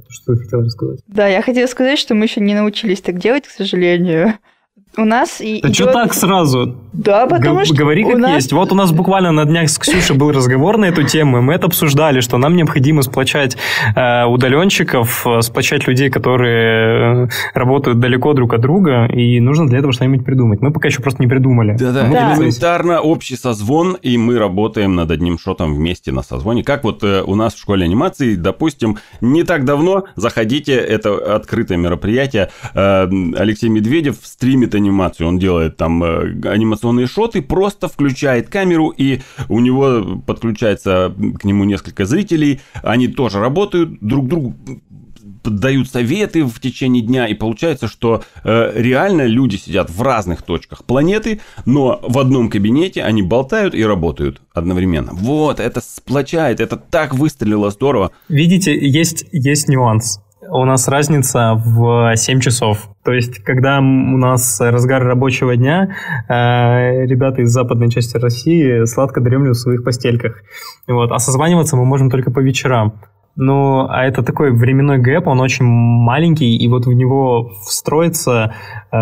что ты хотела рассказать. Да, я хотела сказать, что мы еще не научились так делать, к сожалению. У нас и да идет... что так сразу? Да, потому Г- что Говори как нас... есть. Вот у нас буквально на днях с Ксюшей был разговор на эту тему, и мы это обсуждали, что нам необходимо сплочать э, удаленщиков, э, сплочать людей, которые э, работают далеко друг от друга, и нужно для этого что-нибудь придумать. Мы пока еще просто не придумали. Да-да, да. элементарно общий созвон, и мы работаем над одним шотом вместе на созвоне. Как вот э, у нас в школе анимации, допустим, не так давно, заходите, это открытое мероприятие, э, Алексей Медведев стримит анимацию, он делает там э, анимационные шоты, просто включает камеру, и у него подключается к нему несколько зрителей, они тоже работают, друг другу дают советы в течение дня, и получается, что э, реально люди сидят в разных точках планеты, но в одном кабинете они болтают и работают одновременно. Вот, это сплочает, это так выстрелило здорово. Видите, есть, есть нюанс у нас разница в 7 часов. То есть, когда у нас разгар рабочего дня, э, ребята из западной части России сладко дремлют в своих постельках. Вот. А созваниваться мы можем только по вечерам. Ну, а это такой временной гэп, он очень маленький, и вот в него встроиться, э,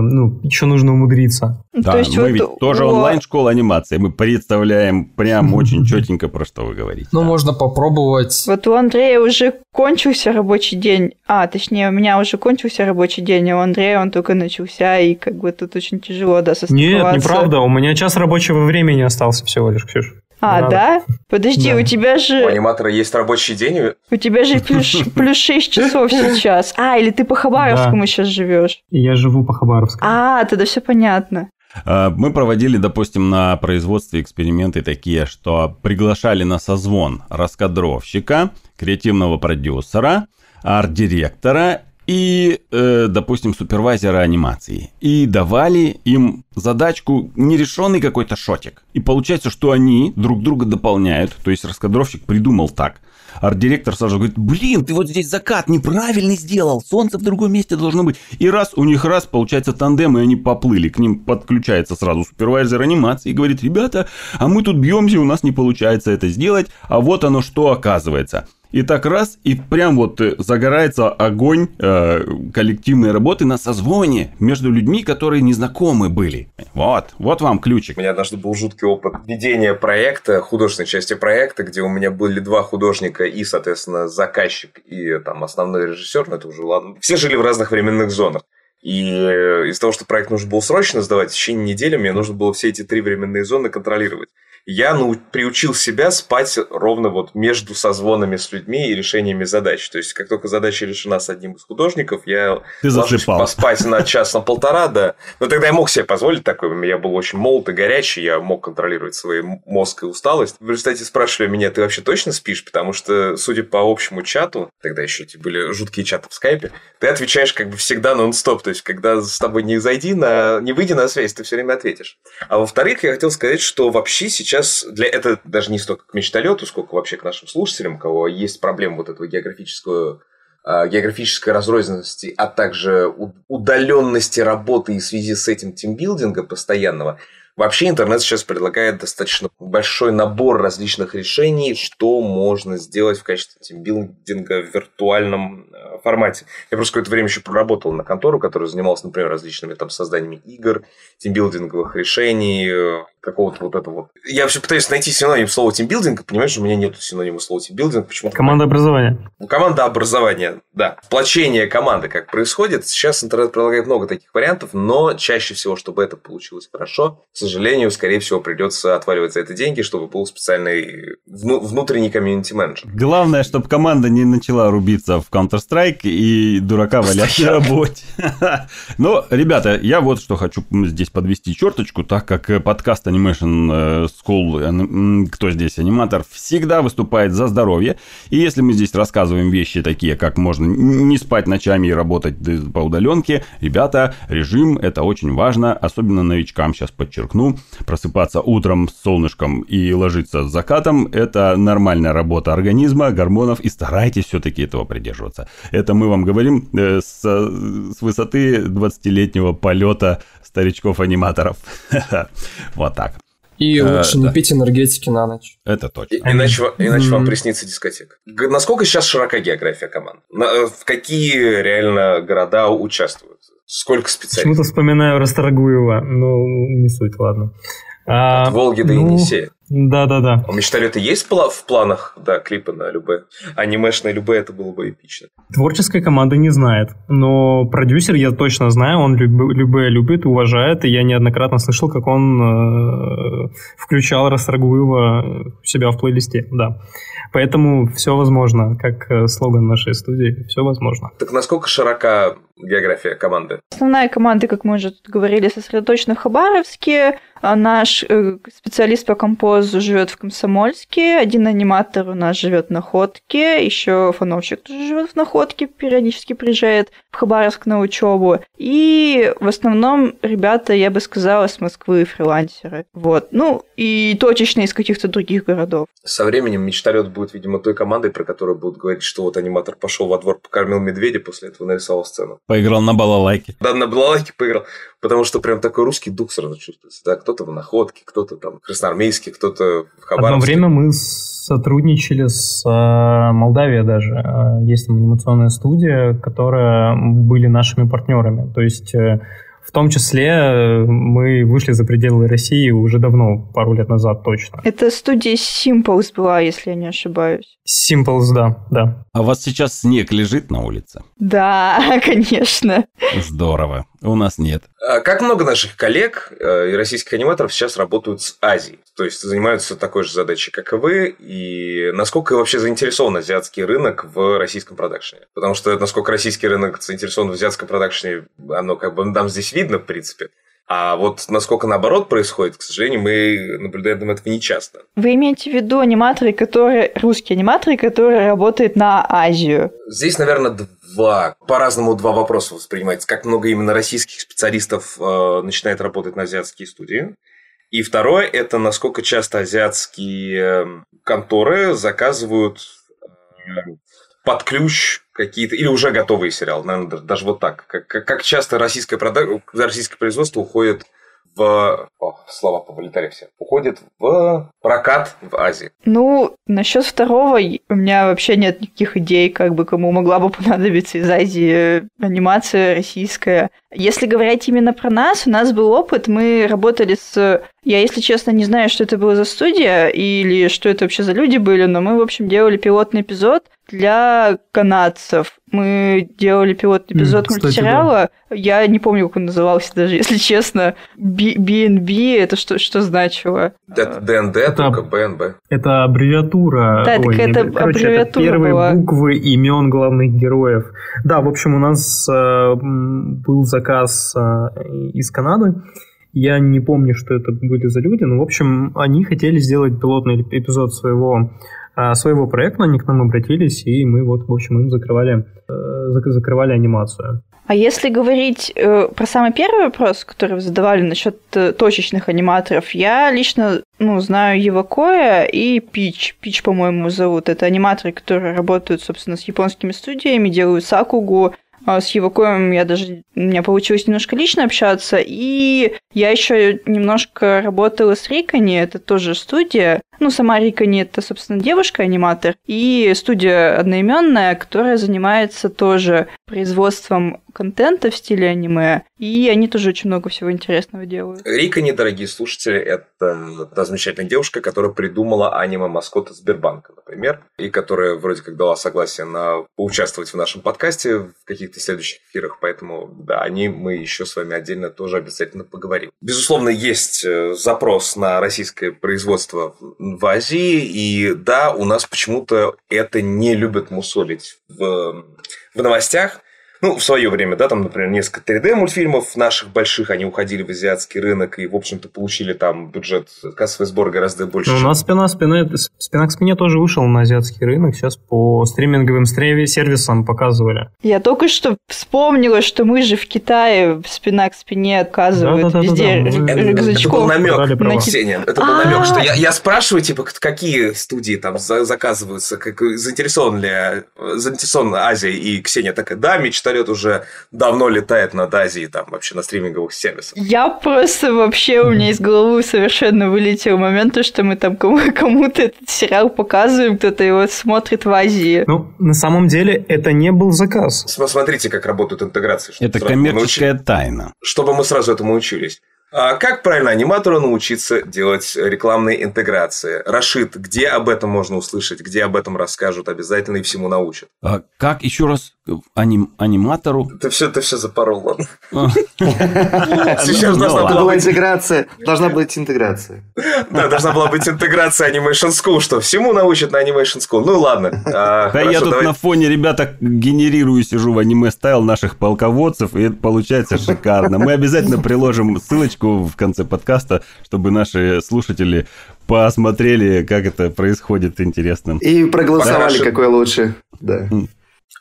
ну, еще нужно умудриться. Да, То есть мы вот ведь тоже у- онлайн-школа анимации. Мы представляем прям очень четенько, про что вы говорите. Ну, Да. можно попробовать. Вот у Андрея уже кончился рабочий день. А, точнее, у меня уже кончился рабочий день, а у Андрея он только начался, и как бы тут очень тяжело, да, Нет, состыковаться. неправда, у меня час рабочего времени остался всего лишь, Ксюш. А, Надо. да? Подожди, Да. у тебя У же... аниматора есть рабочий день, У тебя же плюс, плюс 6 часов сейчас. А, или ты по Хабаровскому сейчас живешь. Я живу по Хабаровску. А, тогда все понятно. А, Мы проводили, допустим, на производстве эксперименты такие, что приглашали на созвон раскадровщика, креативного продюсера, арт-директора и, э, допустим, супервайзера анимации. И давали им задачку, нерешенный какой-то шотик. И получается, что они друг друга дополняют. То есть раскадровщик придумал так. Арт-директор сразу говорит, блин, ты вот здесь закат неправильный сделал, солнце в другом месте должно быть. И раз у них раз получается тандем, и они поплыли. К ним подключается сразу супервайзер анимации и говорит, ребята, а мы тут бьемся, у нас не получается это сделать, а вот оно что оказывается. И так раз, и прям вот э, загорается огонь э, коллективной работы на созвоне между людьми, которые незнакомы были. Вот, вот вам ключик. У меня однажды был жуткий опыт ведения проекта, художественной части проекта, где у меня были два художника и, соответственно, заказчик и там основной режиссер, но это уже ладно. Все жили в разных временных зонах. И э, из-за того, что проект нужно было срочно сдавать, в течение недели мне нужно было все эти три временные зоны контролировать. Я ну, приучил себя спать ровно вот между созвонами с людьми и решениями задач. То есть, как только задача решена с одним из художников, я Ты засыпал. поспать на час, на полтора, да. Но тогда я мог себе позволить такое. Я был очень молод и горячий, я мог контролировать свой мозг и усталость. В результате спрашивали меня, ты вообще точно спишь? Потому что, судя по общему чату, тогда еще эти были жуткие чаты в скайпе, ты отвечаешь как бы всегда нон-стоп. То есть, когда с тобой не зайди на... не выйди на связь, ты все время ответишь. А во-вторых, я хотел сказать, что вообще сейчас для это даже не столько к мечталету, сколько вообще к нашим слушателям, у кого есть проблема вот этого географического а, географической разрозненности, а также удаленности работы и в связи с этим тимбилдинга постоянного, вообще интернет сейчас предлагает достаточно большой набор различных решений, что можно сделать в качестве тимбилдинга в виртуальном э, формате. Я просто какое-то время еще проработал на контору, которая занималась, например, различными там созданиями игр, тимбилдинговых решений, э, какого-то вот этого вот. Я все пытаюсь найти синоним слова тимбилдинг, понимаешь, у меня нет синонима слова тимбилдинг, почему-то Команда образования. Команда образования, да. Сплочение команды как происходит. Сейчас интернет предлагает много таких вариантов, но чаще всего, чтобы это получилось хорошо, к сожалению, скорее всего, придется отваливать за это деньги, чтобы был специальный вну- внутренний комьюнити-менеджер. Главное, чтобы команда не начала рубиться в Counter-Strike и дурака валять на работе. Но, ребята, я вот что хочу здесь подвести черточку, так как подкаст Animation э, School, э, кто здесь аниматор, всегда выступает за здоровье. И если мы здесь рассказываем вещи такие, как можно не спать ночами и работать по удаленке, ребята, режим это очень важно, особенно новичкам сейчас подчеркну. Просыпаться утром с солнышком и ложиться с закатом – это нормальная работа организма, гормонов, и старайтесь все-таки этого придерживаться. Это мы вам говорим э, с, с высоты 20-летнего полета старичков-аниматоров. Вот так. И Э, лучше не да. пить энергетики на ночь. Это И- точно. Иначе, иначе вам Мгм. приснится дискотека. Г- Насколько сейчас широка география команд? На- э, В какие реально города участвуют? Сколько специалистов? Почему-то вспоминаю Расторгуева, ну, не суть, ладно. А, От Волги до ну, Енисея. Да-да-да. У мечталета есть в планах, да, клипы на любые? Анимешные любые, это было бы эпично. Творческая команда не знает, но продюсер я точно знаю, он люб- любые любит, уважает, и я неоднократно слышал, как он э, включал Расторгуева у себя в плейлисте, да. Поэтому все возможно, как э, слоган нашей студии, все возможно. Так насколько широка география команды? Основная команда, как мы уже тут говорили, сосредоточена в Хабаровске. А Наш э, специалист по композу живет в Комсомольске, один аниматор у нас живет в Находке, еще фановщик тоже живет в Находке, периодически приезжает в Хабаровск на учебу. И в основном ребята, я бы сказала, с Москвы фрилансеры. Вот. Ну, и точечно из каких-то других городов. Со временем мечталет будет, видимо, той командой, про которую будут говорить, что вот аниматор пошел во двор, покормил медведя, после этого нарисовал сцену. Поиграл на балалайке. Да, на балалайке поиграл. потому что прям такой русский дух сразу чувствуется. Да? Кто-то в Находке, кто-то там красноармейский, кто-то в Хабаровске. Одно время мы сотрудничали с э, Молдавией даже. Э, есть там анимационная студия, которая были нашими партнерами. То есть э, в том числе э, мы вышли за пределы России уже давно, пару лет назад точно. Это студия Simples была, если я не ошибаюсь. Simples, да, да. А у вас сейчас снег лежит на улице? Да, конечно. Здорово. У нас нет. А как много наших коллег э, и российских аниматоров сейчас работают с Азией? То есть занимаются такой же задачей, как и вы, и насколько вообще заинтересован азиатский рынок в российском продакшене? Потому что насколько российский рынок заинтересован в азиатском продакшене, оно как бы нам здесь видно, в принципе. А вот насколько наоборот происходит, к сожалению, мы наблюдаем этого нечасто. Вы имеете в виду аниматоры, которые... Русские аниматоры, которые работают на Азию? Здесь, наверное, два... По-разному два вопроса воспринимается. Как много именно российских специалистов э, начинает работать на азиатские студии. И второе – это насколько часто азиатские конторы заказывают э, под ключ какие-то, или уже готовые сериалы, наверное, даже вот так. Как, как часто российское, прода... российское производство уходит в... О, слова повылетали все. Уходит в прокат в Азии. Ну, насчет второго у меня вообще нет никаких идей, как бы кому могла бы понадобиться из Азии анимация российская. Если говорить именно про нас, у нас был опыт, мы работали с... Я, если честно, не знаю, что это было за студия или что это вообще за люди были, но мы, в общем, делали пилотный эпизод для канадцев. Мы делали пилотный эпизод mm, мультсериала. Да. Я не помню, как он назывался даже, если честно. BNB, это что, что значило? Это ДНД, это, только БНБ. Это аббревиатура. Да, Ой, так это не, короче, аббревиатура это первые была. буквы имен главных героев. Да, в общем, у нас э, был заказ э, из Канады. Я не помню, что это были за люди, но, в общем, они хотели сделать пилотный эпизод своего своего проекта, они к нам обратились, и мы вот, в общем, им закрывали, э, закрывали анимацию. А если говорить э, про самый первый вопрос, который вы задавали насчет э, точечных аниматоров, я лично ну, знаю Евакоя и Пич. Пич, по-моему, зовут. Это аниматоры, которые работают, собственно, с японскими студиями, делают Сакугу, а с Евакоем я даже... У меня получилось немножко лично общаться. И я еще немножко работала с Рикани, это тоже студия. Ну, сама Рикани это, собственно, девушка-аниматор. И студия одноименная, которая занимается тоже производством контента в стиле аниме, и они тоже очень много всего интересного делают. Рика, недорогие слушатели, это та замечательная девушка, которая придумала аниме-маскота Сбербанка, например, и которая вроде как дала согласие на поучаствовать в нашем подкасте в каких-то следующих эфирах, поэтому, да, они мы еще с вами отдельно тоже обязательно поговорим. Безусловно, есть э, запрос на российское производство в Азии, и да, у нас почему-то это не любят мусолить в, в новостях, ну, в свое время, да, там, например, несколько 3D-мультфильмов наших больших, они уходили в азиатский рынок и, в общем-то, получили там бюджет, кассовый сбор гораздо больше. Ну, у нас спина, спина, спина к спине тоже вышел на азиатский рынок, сейчас по стриминговым сервисам показывали. Я только что вспомнила, что мы же в Китае спина к спине оказывают да, да, да, везде да, да, да. рюкзачков. Это был намек, на... Ксения, это был намек, что я, я спрашиваю, типа, какие студии там заказываются, как, заинтересован ли, заинтересована Азия, и Ксения такая, да, мечта вертолет уже давно летает над Азией, там, вообще на стриминговых сервисах. Я просто вообще, у меня из головы совершенно вылетел момент, то, что мы там кому-то этот сериал показываем, кто-то его смотрит в Азии. Ну, на самом деле, это не был заказ. Смотрите, как работают интеграции. Это коммерческая тайна. Чтобы мы сразу этому учились. А как правильно аниматору научиться делать рекламные интеграции? Рашид, где об этом можно услышать, где об этом расскажут, обязательно и всему научат. А как еще раз аним, аниматору? Ты все, ты все запорол, ладно. А. Сейчас должна была интеграция. Должна быть интеграция. Да, должна была быть интеграция Animation School, что всему научат на Animation School. Ну ладно. А, да я тут на фоне, ребята, генерирую, сижу в аниме стайл наших полководцев, и это получается шикарно. Мы обязательно приложим ссылочку ссылочку в конце подкаста, чтобы наши слушатели посмотрели, как это происходит интересно. И проголосовали, какой лучше. Да.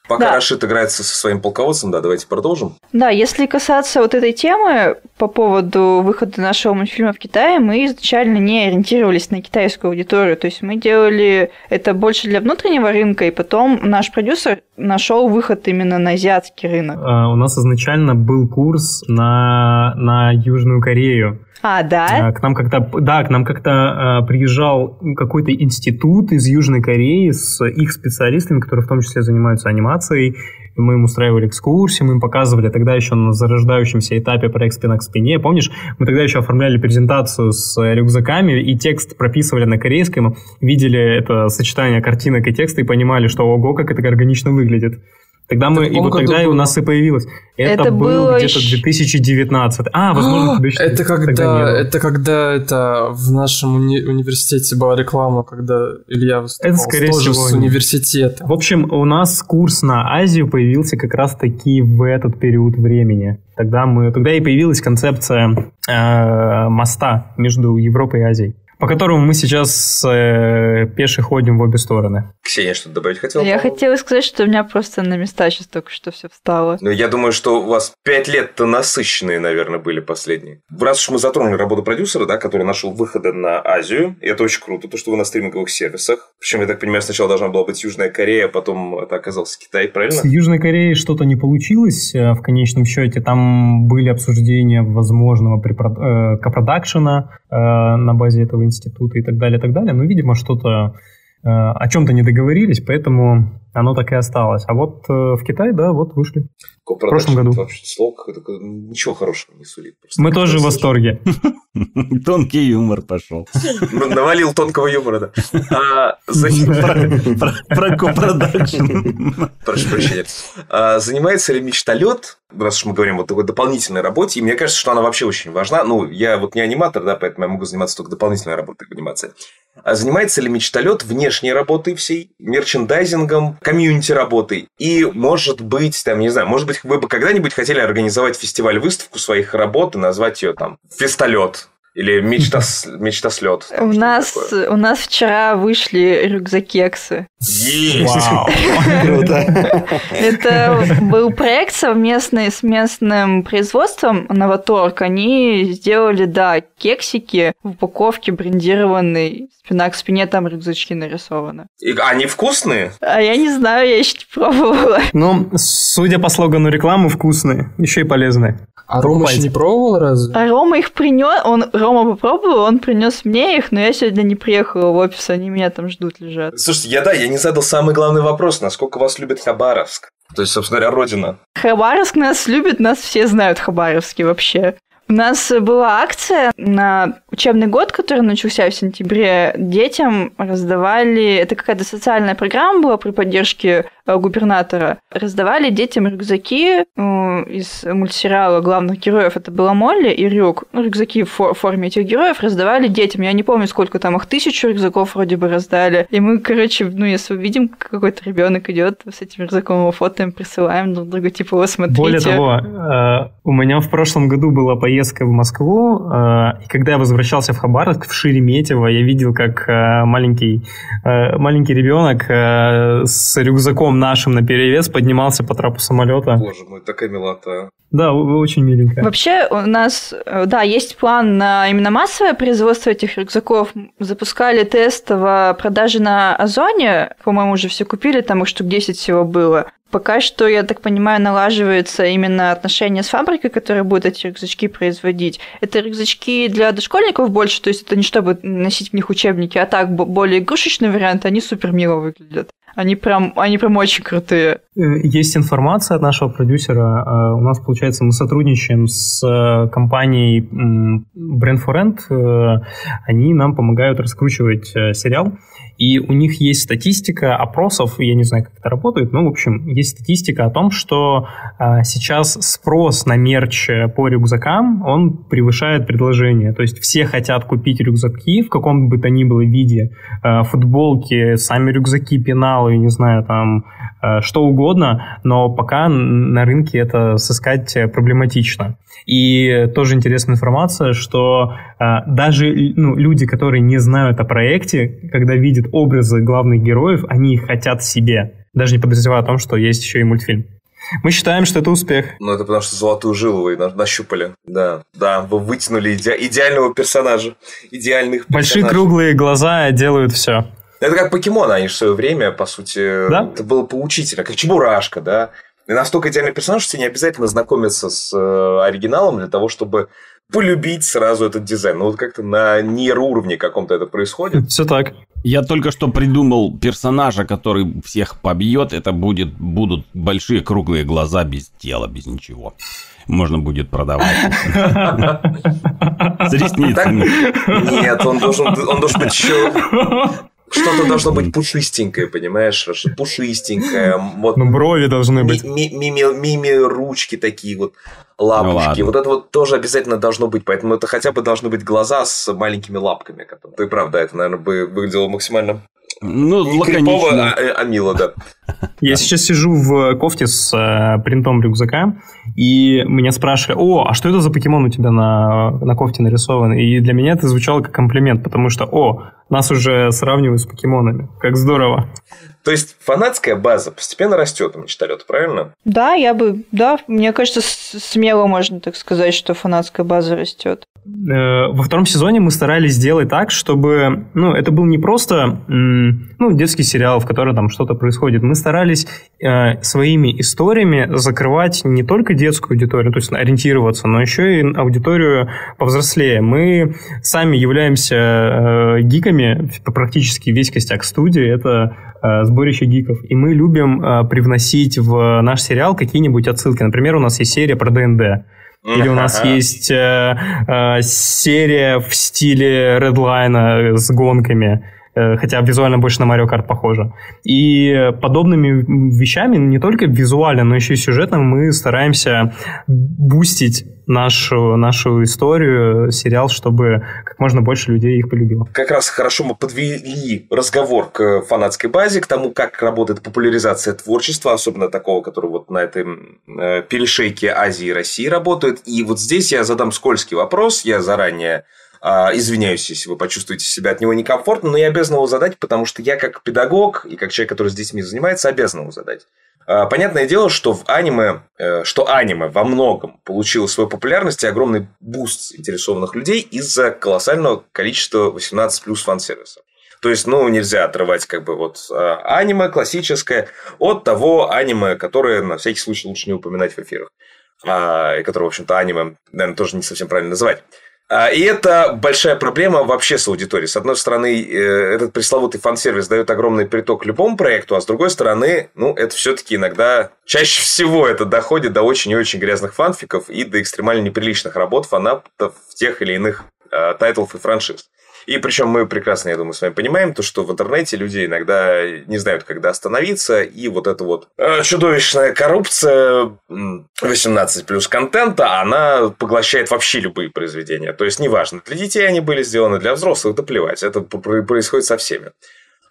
Пока Да. Рашид играется со своим полководцем, да, давайте продолжим. Да, если касаться вот этой темы по поводу выхода нашего мультфильма в Китае, мы изначально не ориентировались на китайскую аудиторию. То есть мы делали это больше для внутреннего рынка, и потом наш продюсер нашел выход именно на азиатский рынок. А, У нас изначально был курс на, на Южную Корею. А, да? А, К нам как-то, да, к нам как-то а, приезжал какой-то институт из Южной Кореи с их специалистами, которые в том числе занимаются анимацией. Мы им устраивали экскурсии, мы им показывали тогда еще на зарождающемся этапе проект «Спина к спине». Помнишь, мы тогда еще оформляли презентацию с рюкзаками и текст прописывали на корейском, видели это сочетание картинок и текста и понимали, что ого, как это органично выглядит. Тогда мы, и вот тогда и у нас и появилось. Это, Это было было где-то ещё- 2019. А, возможно, тебе еще Это когда, это когда это в нашем уни- университете была реклама, когда Илья выступал Это, скорее тоже всего, с университета. В общем, у нас курс на Азию появился как раз-таки в этот период времени. Тогда, мы, тогда и появилась концепция э, моста между Европой и Азией, по которому мы сейчас э, пеше ходим в обе стороны. Ксения что-то добавить хотела? Я по-моему? хотела сказать, что у меня просто на места сейчас только что все встало. Ну, я думаю, что у вас пять лет-то насыщенные, наверное, были последние. Раз уж мы затронули работу продюсера, да, который нашел выходы на Азию, и это очень круто, то, что вы на стриминговых сервисах. Причем, я так понимаю, сначала должна была быть Южная Корея, а потом это оказался Китай, правильно? С Южной Кореей что-то не получилось э, в конечном счете. Там были обсуждения возможного препро- э, копродакшена на базе этого института и так далее, и так далее. Но, видимо, что-то э, о чем-то не договорились, поэтому оно так и осталось. А вот э, в Китае, да, вот вышли. В прошлом году. Вообще слово какое-то ничего хорошего не сулит. просто. Мы тоже в восторге. Тонкий юмор пошел. Ну, Навалил тонкого юмора, да. А, про копродакшн. Прошу прощения. А, занимается ли мечталет, раз уж мы говорим о такой дополнительной работе, и мне кажется, что она вообще очень важна. Ну, я вот не аниматор, да, поэтому я могу заниматься только дополнительной работой в анимации. А занимается ли мечталет внешней работой всей, мерчендайзингом, комьюнити работой? И, может быть, там, не знаю, может быть, вы бы когда-нибудь хотели организовать фестиваль-выставку своих работ и назвать ее там «Фестолет» или «Мечта, мечтаслет». У нас, у нас вчера вышли рюкзакексы. Вау. Круто. Это был проект совместный с местным производством Новоторг. Они сделали, да, кексики в упаковке брендированной. Спина к спине, там рюкзачки нарисованы. И они вкусные? А я не знаю, я еще не пробовала. Ну, судя по слогану рекламы, вкусные, еще и полезные. А Рома еще Покупайте. не пробовал разве? А Рома их принес, он, Рома попробовал, он принес мне их, но я сегодня не приехала в офис, они меня там ждут, лежат. Слушайте, я да, я не задал самый главный вопрос. Насколько вас любит Хабаровск? То есть, собственно говоря, родина. Хабаровск нас любит, нас все знают Хабаровске вообще. У нас была акция на учебный год, который начался в сентябре. Детям раздавали, это какая-то социальная программа была при поддержке э, губернатора. Раздавали детям рюкзаки э, из мультсериала главных героев. Это была Молли и Рюк. Ну, рюкзаки в фо- форме этих героев раздавали детям. Я не помню, сколько там их, тысячу рюкзаков вроде бы раздали. И мы, короче, ну, если увидим, какой-то ребенок идет с этим рюкзаком, его фотоем присылаем друг другу, типа, вот смотрите. Более того, э, у меня в прошлом году была поездка в Москву, э, и когда я возвращался в Хабаровск, в Шереметьево, я видел, как э, маленький, э, маленький ребенок с рюкзаком нашим на перевес поднимался по трапу самолета. Боже мой, такая милота. Да, очень миленькая. Вообще у нас, да, есть план на именно массовое производство этих рюкзаков. Запускали тестово продажи на Озоне. По-моему, уже все купили, там их штук 10 всего было. Пока что, я так понимаю, налаживается именно отношение с фабрикой, которая будет эти рюкзачки производить. Это рюкзачки для дошкольников больше, то есть это не чтобы носить в них учебники, а так бо- более игрушечный вариант, они супер мило выглядят. Они прям, они прям очень крутые. Э, Есть информация от нашего продюсера. Э, У нас, получается, мы сотрудничаем с э, компанией Brand for Rent. Они нам помогают раскручивать сериал. И у них есть статистика опросов, я не знаю, как это работает, но, в общем, есть статистика о том, что э, сейчас спрос на мерч э, по рюкзакам, он превышает предложение. То есть все хотят купить рюкзаки в каком бы то ни было виде, э, футболки, сами рюкзаки, пеналы, не знаю, там, э, что угодно, но пока на рынке это сыскать проблематично. И тоже интересная информация, что э, даже ну, люди, которые не знают о проекте, когда видят образы главных героев, они их хотят себе. даже не подозревая о том, что есть еще и мультфильм. Мы считаем, что это успех. Ну, это потому что золотую жилу вы нащупали. Да, да, вы вытянули иде- идеального персонажа. Идеальных Большие персонажей. круглые глаза делают все. Это как покемон, они же в свое время, по сути, Да? это было поучительно, как Чебурашка, да. И настолько идеальный персонаж, что тебе не обязательно знакомиться с э, оригиналом для того, чтобы полюбить сразу этот дизайн. Ну, вот как-то на нейроуровне каком-то это происходит. Все так. Я только что придумал персонажа, который всех побьет. Это будет, будут большие круглые глаза без тела, без ничего. Можно будет продавать. С ресницами. Нет, он должен, он должен быть еще... Что-то должно быть пушистенькое, понимаешь? Пушистенькое. Вот Ну, брови должны быть. ми- мими, мими ручки такие вот, лапочки. ладно. вот это вот тоже обязательно должно быть. Поэтому это хотя бы должны быть глаза с маленькими лапками. которые- Ты прав, да, это, наверное, бы выглядело максимально Ну, не крипово, лаконично. а, э, а мило, да. Я сейчас сижу в кофте с э, принтом рюкзака, и меня спрашивали, о, а что это за покемон у тебя на, на кофте нарисован? И для меня это звучало как комплимент, потому что, о, нас уже сравнивают с покемонами. Как здорово. То есть фанатская база постепенно растет у мечталета, правильно? Да, я бы, да, мне кажется, смело можно так сказать, что фанатская база растет. Э, Во втором сезоне мы старались сделать так, чтобы, ну, это был не просто, ну, детский сериал, в котором там что-то происходит. Мы старались э, своими историями закрывать не только детскую аудиторию, то есть ориентироваться, но еще и аудиторию повзрослее. Мы сами являемся э, гиками, практически весь костяк студии это э, сборище гиков, и мы любим э, привносить в наш сериал какие-нибудь отсылки. Например, у нас есть серия про ДНД. Или у нас есть э, э, серия в стиле Redline с гонками, э, хотя визуально больше на Mario Kart похоже. И подобными вещами, не только визуально, но еще и сюжетно, мы стараемся бустить нашу, нашу историю, сериал, чтобы как можно больше людей их полюбило. Как раз хорошо мы подвели разговор к фанатской базе, к тому, как работает популяризация творчества, особенно такого, который вот на этой э, перешейке Азии и России работает. И вот здесь я задам скользкий вопрос, я заранее извиняюсь, если вы почувствуете себя от него некомфортно, но я обязан его задать, потому что я как педагог и как человек, который с детьми занимается, обязан его задать. А, Понятное дело, что в аниме, э, что аниме во многом получило свою популярность и огромный буст заинтересованных людей из-за колоссального количества 18 плюс фан-сервиса. То есть, ну, нельзя отрывать как бы вот а, аниме классическое от того аниме, которое на всякий случай лучше не упоминать в эфирах. А, и которое, в общем-то, аниме, наверное, тоже не совсем правильно называть. А, И это большая проблема вообще с аудиторией. С одной стороны, э, этот пресловутый фан-сервис дает огромный приток любому проекту, а с другой стороны, ну, это все-таки иногда, чаще всего это доходит до очень и очень грязных фанфиков и до экстремально неприличных работ фанатов тех или иных э, тайтлов и франшиз. И причем мы прекрасно, я думаю, с вами понимаем, то, что в интернете люди иногда не знают, когда остановиться, и вот эта вот э, чудовищная коррупция м, 18 плюс контента, она поглощает вообще любые произведения. То есть, неважно, для детей они были сделаны, для взрослых, да плевать, это происходит со всеми.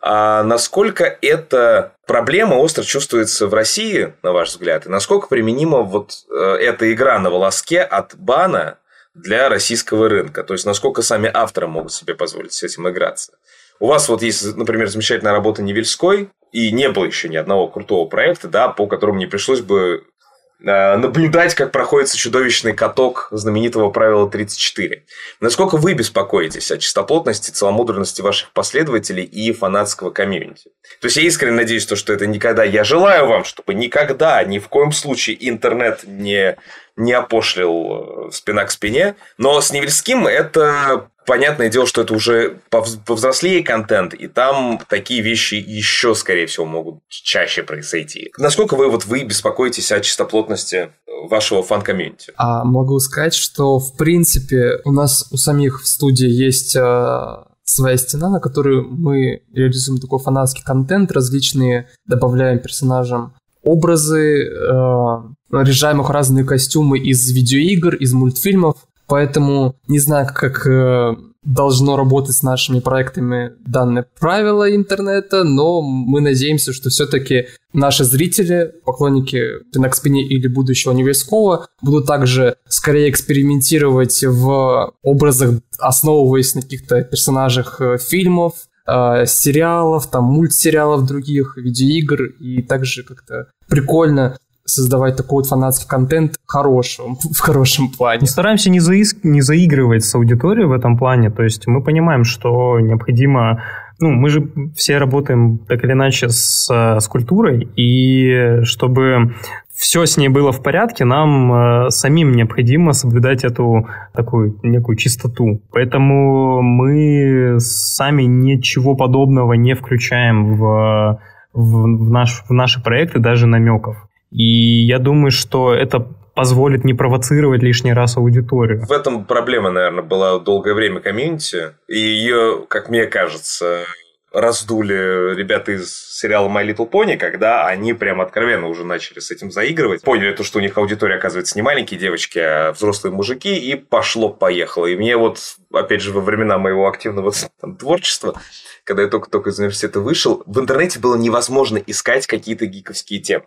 А насколько эта проблема остро чувствуется в России, на ваш взгляд, и насколько применима вот э, эта игра на волоске от бана для российского рынка? То есть, насколько сами авторы могут себе позволить с этим играться? У вас вот есть, например, замечательная работа Невельской, и не было еще ни одного крутого проекта, да, по которому не пришлось бы э, наблюдать, как проходит чудовищный каток знаменитого правила 34. Насколько вы беспокоитесь о чистоплотности, целомудренности ваших последователей и фанатского комьюнити? То есть, я искренне надеюсь, то, что это никогда... Я желаю вам, чтобы никогда, ни в коем случае интернет не, не опошлил э, спина к спине. Но с Невельским это... Понятное дело, что это уже повз- повзрослее контент, и там такие вещи еще, скорее всего, могут чаще произойти. Насколько вы, вот, вы беспокоитесь о чистоплотности вашего фан-комьюнити? А могу сказать, что в принципе у нас у самих в студии есть э, своя стена, на которую мы реализуем такой фанатский контент, различные добавляем персонажам образы, э, в разные костюмы из видеоигр, из мультфильмов. Поэтому не знаю, как э, должно работать с нашими проектами данное правило интернета, но мы надеемся, что все-таки наши зрители, поклонники «Спина к спине» или будущего Невельского, будут также скорее экспериментировать в образах, основываясь на каких-то персонажах э, фильмов, э, сериалов, там мультсериалов других, видеоигр, и также как-то прикольно создавать такой вот фанатский контент хорошим, в хорошем плане. Мы стараемся не, заис... не заигрывать с аудиторией в этом плане, то есть мы понимаем, что необходимо ну, мы же все работаем так или иначе с, с культурой, и чтобы все с ней было в порядке, нам э, самим необходимо соблюдать эту такую некую чистоту. Поэтому мы сами ничего подобного не включаем в, в, в, наш, в наши проекты, даже намеков. И я думаю, что это позволит не провоцировать лишний раз аудиторию. В этом проблема, наверное, была долгое время комьюнити, и ее, как мне кажется, раздули ребята из сериала My Little Pony, когда они прям откровенно уже начали с этим заигрывать. Поняли то, что у них аудитория, оказывается, не маленькие девочки, а взрослые мужики, и пошло-поехало. И мне вот, опять же, во времена моего активного там, творчества когда я только-только из университета вышел, в интернете было невозможно искать какие-то гиковские темы.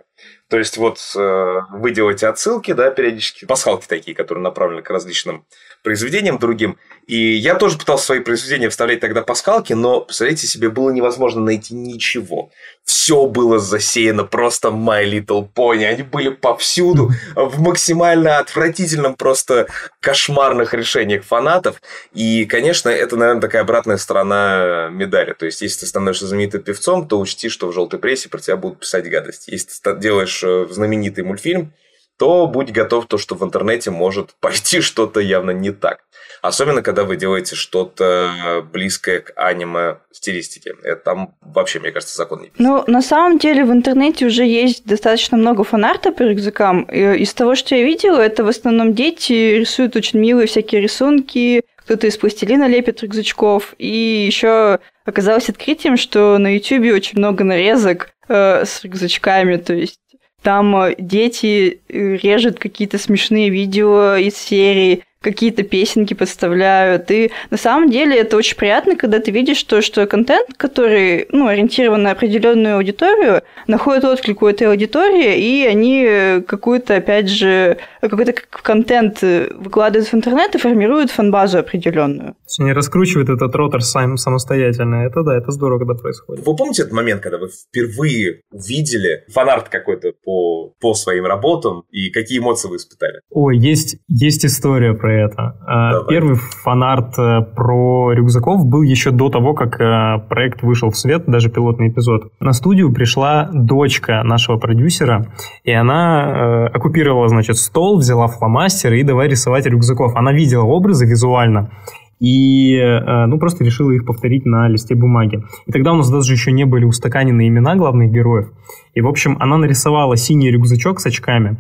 То есть вот э, вы делаете отсылки, да, периодически, пасхалки такие, которые направлены к различным произведениям другим. И я тоже пытался свои произведения вставлять тогда пасхалки, но, представляете себе, было невозможно найти ничего. Все было засеяно просто My Little Pony. Они были повсюду, в максимально отвратительном, просто кошмарных решениях фанатов. И, конечно, это, наверное, такая обратная сторона медали. То есть, если ты становишься знаменитым певцом, то учти, что в желтой прессе про тебя будут писать гадости. Если ты делаешь э, знаменитый мультфильм, то будь готов то, что в интернете может пойти что-то явно не так. Особенно, когда вы делаете что-то близкое к аниме стилистике. Это там вообще, мне кажется, закон не Ну, на самом деле в интернете уже есть достаточно много фанарта по рюкзакам. Из того, что я видела, это в основном дети рисуют очень милые всякие рисунки, кто-то из пластилина лепит рюкзачков. И еще оказалось открытием, что на YouTube очень много нарезок э, с рюкзачками, то есть там э, дети э, режут какие-то смешные видео из серии, какие-то песенки подставляют. И на самом деле это очень приятно, когда ты видишь то, что контент, который ну, ориентирован на определенную аудиторию, находит отклик у этой аудитории, и они какую-то, опять же, какой-то контент выкладывают в интернет и формируют фан-базу определенную. Они раскручивают этот ротор сам, самостоятельно. Это да, это здорово, когда происходит. Вы помните этот момент, когда вы впервые увидели фанарт какой-то по, по своим работам, и какие эмоции вы испытали? Ой, есть, есть история про это. А, Давай. Первый фанарт э, про рюкзаков был еще до того, как э, проект вышел в свет, даже пилотный эпизод. На студию пришла дочка нашего продюсера, и она э, оккупировала, значит, стол, взяла фломастер и давай рисовать рюкзаков. Она видела образы визуально, и ну, просто решила их повторить на листе бумаги. И тогда у нас даже еще не были устаканены имена главных героев. И, в общем, она нарисовала синий рюкзачок с очками,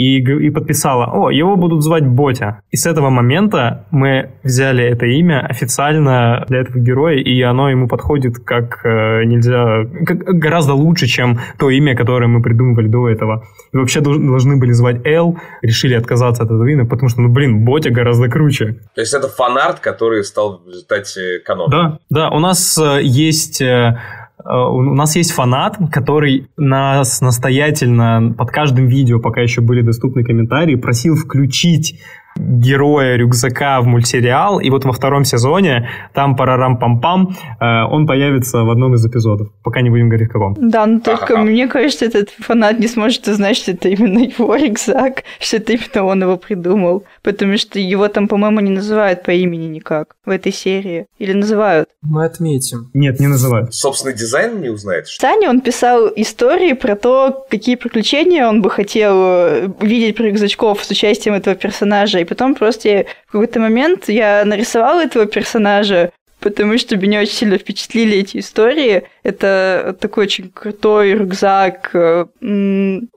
и, и подписала, о, его будут звать Ботя. И с этого момента мы взяли это имя официально для этого героя, и оно ему подходит как э, нельзя, как, гораздо лучше, чем то имя, которое мы придумывали до этого. И вообще должны были звать Эл, решили отказаться от этого имени, потому что, ну, блин, Ботя гораздо круче. То есть это фанарт, который стал в результате канона? Да, да, у нас э, есть... Э, Э, у нас есть фанат, который нас настоятельно под каждым видео, пока еще были доступны комментарии, просил включить героя рюкзака в мультсериал, и вот во втором сезоне, там парарам-пам-пам, э, он появится в одном из эпизодов, пока не будем говорить в каком. Да, но только мне кажется, этот фанат не сможет узнать, что это именно его рюкзак, что это именно он его придумал, потому что его там, по-моему, не называют по имени никак в этой серии. Или называют? Мы отметим. Нет, не называют. Собственный дизайн не узнает? Что? Саня, он писал истории про то, какие приключения он бы хотел э, видеть про рюкзачков с участием этого персонажа, и потом просто я, в какой-то момент я нарисовала этого персонажа, потому что меня очень сильно впечатлили эти истории. Это такой очень крутой рюкзак э,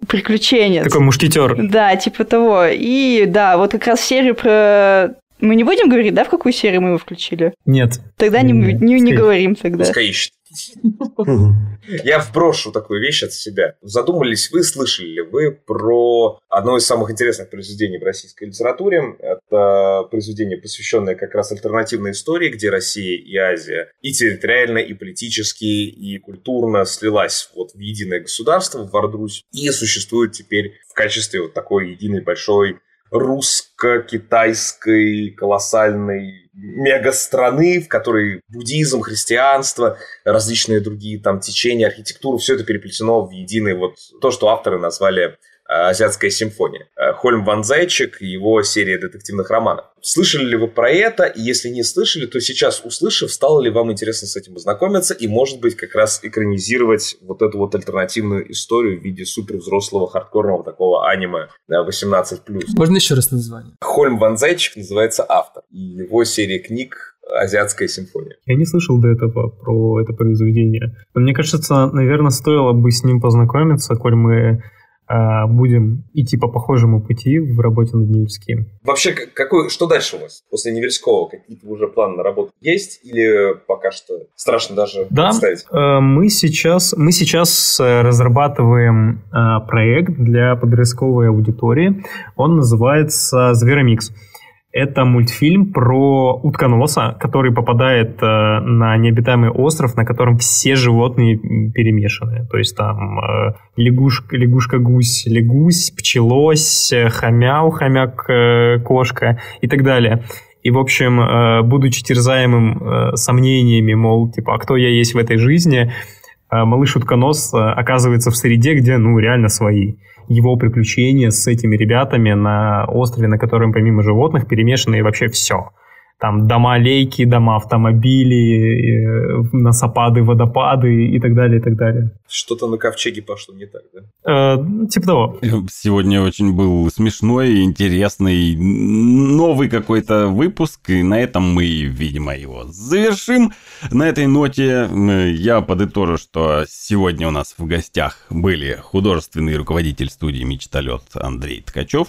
приключения. Такой мушкетер. Да, типа того. И да, вот как раз серию про мы не будем говорить, да, в какую серию мы его включили? Нет. Тогда не, не, не, не говорим тогда. Пускай ищет. Я вброшу такую вещь от себя. Задумались вы, слышали ли вы про одно из самых интересных произведений в российской литературе? Это произведение, посвященное как раз альтернативной истории, где Россия и Азия и территориально, и политически, и культурно слилась вот в единое государство, в Вардрусь, и существует теперь в качестве вот такой единой большой русско-китайской колоссальной мега-страны, в которой буддизм, христианство, различные другие там течения, архитектура, все это переплетено в единый вот то, что авторы назвали «Азиатская симфония». Э, Хольм Ван Зайчик и его серия детективных романов. Слышали ли вы про это? И если не слышали, то сейчас, услышав, стало ли вам интересно с этим ознакомиться и, может быть, как раз экранизировать вот эту вот альтернативную историю в виде супер взрослого хардкорного такого аниме 18+. Можно еще раз название? Хольм Ван Зайчик называется автор. И его серия книг Азиатская симфония. Я не слышал до этого про это произведение. Но мне кажется, наверное, стоило бы с ним познакомиться, коль мы будем идти по похожему пути в работе над Невельским. Вообще, какой, что дальше у вас после Невельского? Какие-то уже планы на работу есть или пока что страшно даже да, представить? Да, мы сейчас, мы сейчас э, разрабатываем э, проект для подростковой аудитории. Он называется «Зверомикс». Это мультфильм про утконоса, который попадает э, на необитаемый остров, на котором все животные перемешаны. То есть там э, лягушка, лягушка-гусь, лягусь, пчелось, хомяу, хомяк, э, кошка и так далее. И, в общем, э, будучи терзаемым э, сомнениями, мол, типа, а кто я есть в этой жизни, малыш утконос э, оказывается в среде, где, ну, реально свои его приключения с этими ребятами на острове, на котором помимо животных перемешано и вообще все. Там дома лейки, дома автомобили, э, насопады, водопады и так далее, и так далее. Что-то на ковчеге пошло не так, да? Э, типа того. Сегодня очень был смешной, интересный, новый какой-то выпуск, и на этом мы, видимо, его завершим. На этой ноте я подытожу, что сегодня у нас в гостях были художественный руководитель студии «Мечталет» Андрей Ткачев,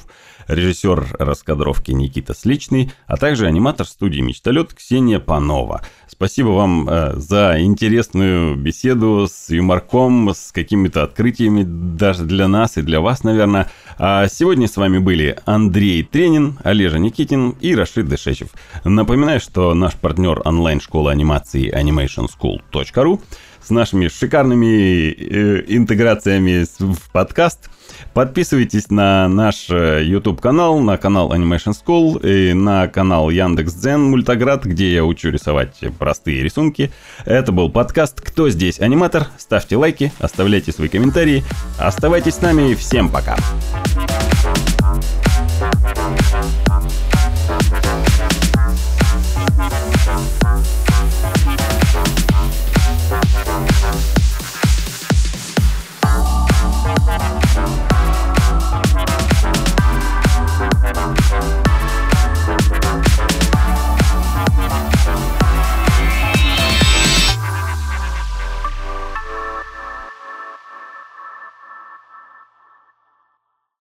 режиссер раскадровки Никита Сличный, а также аниматор студии «Мечталет» Ксения Панова. Спасибо вам э, за интересную беседу с юморком, с какими-то открытиями даже для нас и для вас, наверное. А сегодня с вами были Андрей Тренин, Олежа Никитин и Рашид Дышечев. Напоминаю, что наш партнер онлайн-школы анимации animationschool.ru с нашими шикарными э, интеграциями в подкаст. Подписывайтесь на наш э, YouTube канал, на канал Animation School и на канал Яндекс.Дзен Мультоград, где я учу рисовать простые рисунки. Это был подкаст «Кто здесь аниматор?». Ставьте лайки, оставляйте свои комментарии. Оставайтесь с нами. Всем пока. Пока.